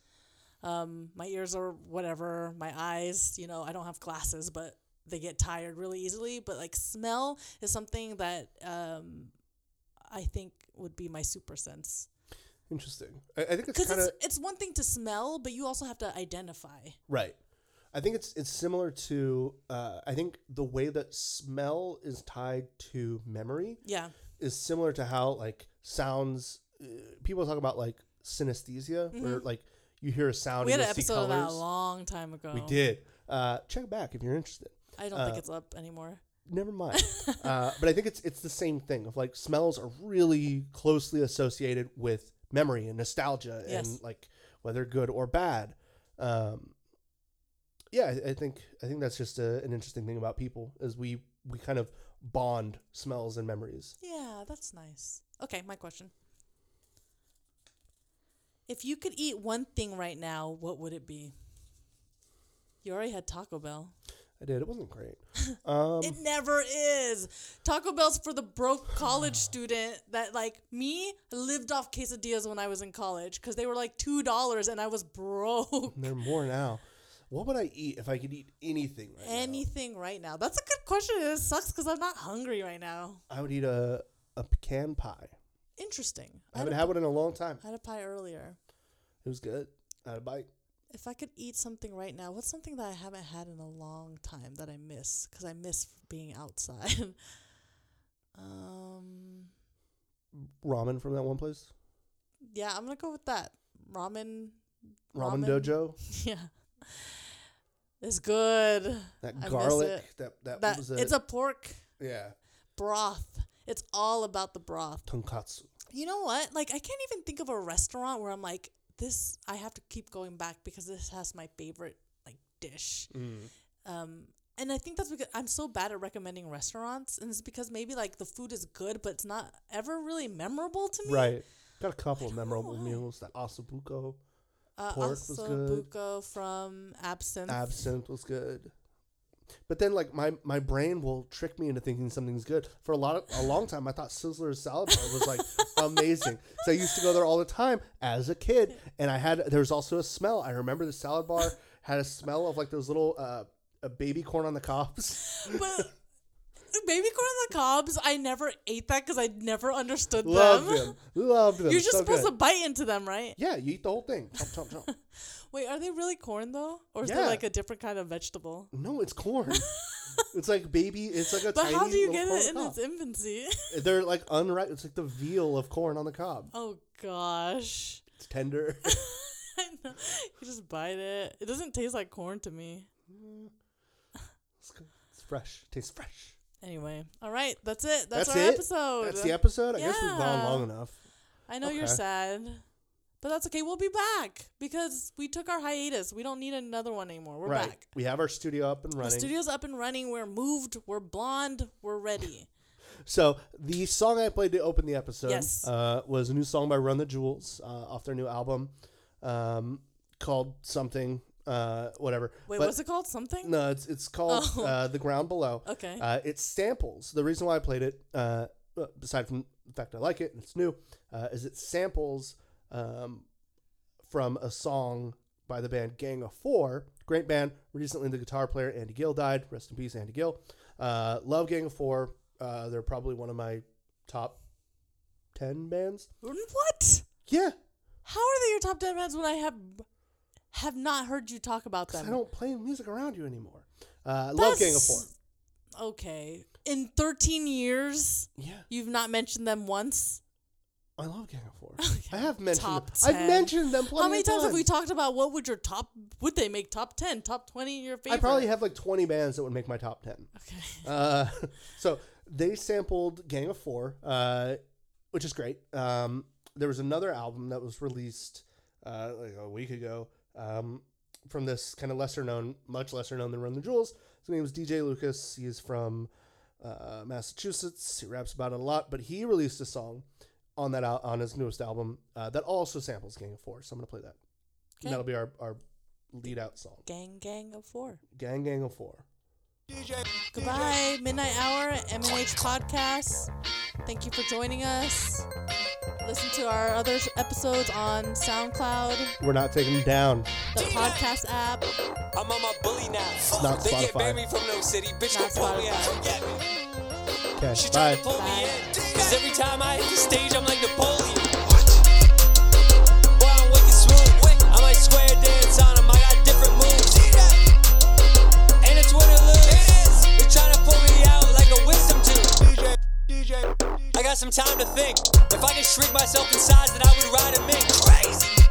Um my ears are whatever, my eyes, you know, I don't have glasses, but they get tired really easily, but like smell is something that um I think would be my super sense. interesting. I, I think it's Because kind of it's, it's one thing to smell, but you also have to identify. Right. I think it's it's similar to uh, I think the way that smell is tied to memory Yeah. is similar to how like sounds uh, people talk about like synesthesia where like you hear a sound Mm-hmm. We had and an episode of that a long time ago. We did. Uh, check back if you're interested. I don't think Uh, it's up anymore. Never *laughs* mind. uh, but I think it's it's the same thing of like smells are really closely associated with memory and nostalgia Yes. and like whether good or bad. Um, yeah, I, I think I think that's just a, an interesting thing about people is we we kind of bond smells and memories. Yeah, that's nice. Okay, my question. If you could eat one thing right now, what would it be? You already had Taco Bell. I did. It wasn't great. *laughs* Um, It never is. Taco Bell's for the broke college student that, like me, lived off quesadillas when I was in college because they were like $2 and I was broke. they're more now. What would I eat if I could eat anything right now? Anything right now? That's a good question. It sucks because I'm not hungry right now. I would eat a a pecan pie. Interesting. I I haven't had one in a long time. I had a pie earlier. It was good. I had a bite. If I could eat something right now, what's something that I haven't had in a long time that I miss? Because I miss being outside. *laughs* um, Ramen from that one place. yeah, I'm gonna go with that. Ramen. Ramen, Dojo. *laughs* Yeah, it's good. That I garlic. it. That that, That was it's a pork yeah broth. It's all about the broth. tonkatsu. You know what? Like I can't even think of a restaurant where I'm like, this. I have to keep going back because this has my favorite like dish. Um, and I think that's because I'm so bad at recommending restaurants, and it's because maybe like the food is good, but it's not ever really memorable to me. Right. Got a couple of memorable meals. That osso buco Uh, Pork was good. Buco from Absinthe. absinthe was good. But then, like my my brain will trick me into thinking something's good. For a lot of a long time, I thought Sizzler's salad bar was like *laughs* amazing. So I used to go there all the time as a kid, and I had there was also a smell. I remember the salad bar had a smell of like those little uh, a baby corn on the cobs. *laughs* but baby corn on the cobs. I never ate that because I never understood Loved them. them. Loved them. You're just So supposed good. to bite into them, right? Yeah, you eat the whole thing. Chomp, chomp, chomp. *laughs* Wait, are they really corn though, or is Yeah. there like a different kind of vegetable? no, it's corn. *laughs* it's like baby. It's like a But how do you get it in the its infancy? *laughs* They're like unripe. It's like the veal of corn on the cob. oh gosh, It's tender. *laughs* I know. You just bite it. It doesn't taste like corn to me. it's, it's fresh. Tastes fresh. Anyway, all right, that's it. That's, That's our it? episode. That's the episode. I guess we've gone long enough. I know you're sad, but that's okay. We'll be back because we took our hiatus. We don't need another one anymore. We're right. back. We have our studio up and running. The studio's up and running. We're moved. We're blonde. We're ready. So the song I played to open the episode Yes. uh, was a new song by Run the Jewels uh, off their new album um, called something, uh, whatever. Wait, But- what's it called? Something? No, it's it's called *laughs* Oh. uh, The Ground Below. Okay. Uh, it samples. The reason why I played it, uh, aside from the fact I like it and it's new, uh, is it samples um, from a song by the band Gang of Four. Great band. Recently, the guitar player Andy Gill died. Rest in peace, Andy Gill. Uh, love Gang of Four. Uh, they're probably one of my top ten bands. What? Yeah, How are they your top ten bands when I have have not heard you talk about them? I don't play music around you anymore. Uh, love Gang of Four. Okay. In 13 years, Yeah, you've not mentioned them once. I love Gang of Four. *laughs* I have mentioned. Top them. 10. I've mentioned them. Plenty How many of times have we talked about what would your top? Would they make top 10, top 20 your favorite? I probably have like 20 bands that would make my top 10. Okay. *laughs* Uh, so they sampled Gang of Four, uh, which is great. Um, there was another album that was released uh, like a week ago um, from this kind of lesser known, much lesser known than Run the Jewels. His name is DJ Lucas. He is from uh, Massachusetts. He raps about it a lot, but he released a song on that al- on his newest album uh, that also samples Gang of Four. So I'm gonna play that. Okay. And that'll be our, our lead out song. Gang, gang of four. Gang Gang of Four. DJ, Goodbye, Midnight Hour, MNH Podcast. Thank you for joining us. Listen to our other episodes on SoundCloud, We're not taking them down. the podcast app. I'm on my bully now. not they can't Spotify. ban me from no city. Bitch, Not don't pull me out. Spotify. Okay, She bye. tried to pull me in. Cause every time I hit the stage, I'm like Napoleon. Boy, I'm wicked smooth. I might square dance on 'em. I got different moves. And it's win or lose. They're trying to pull me out like a wisdom tooth. DJ, DJ, I got some time to think. If I could shrink myself in size, then I would ride a mink. Crazy.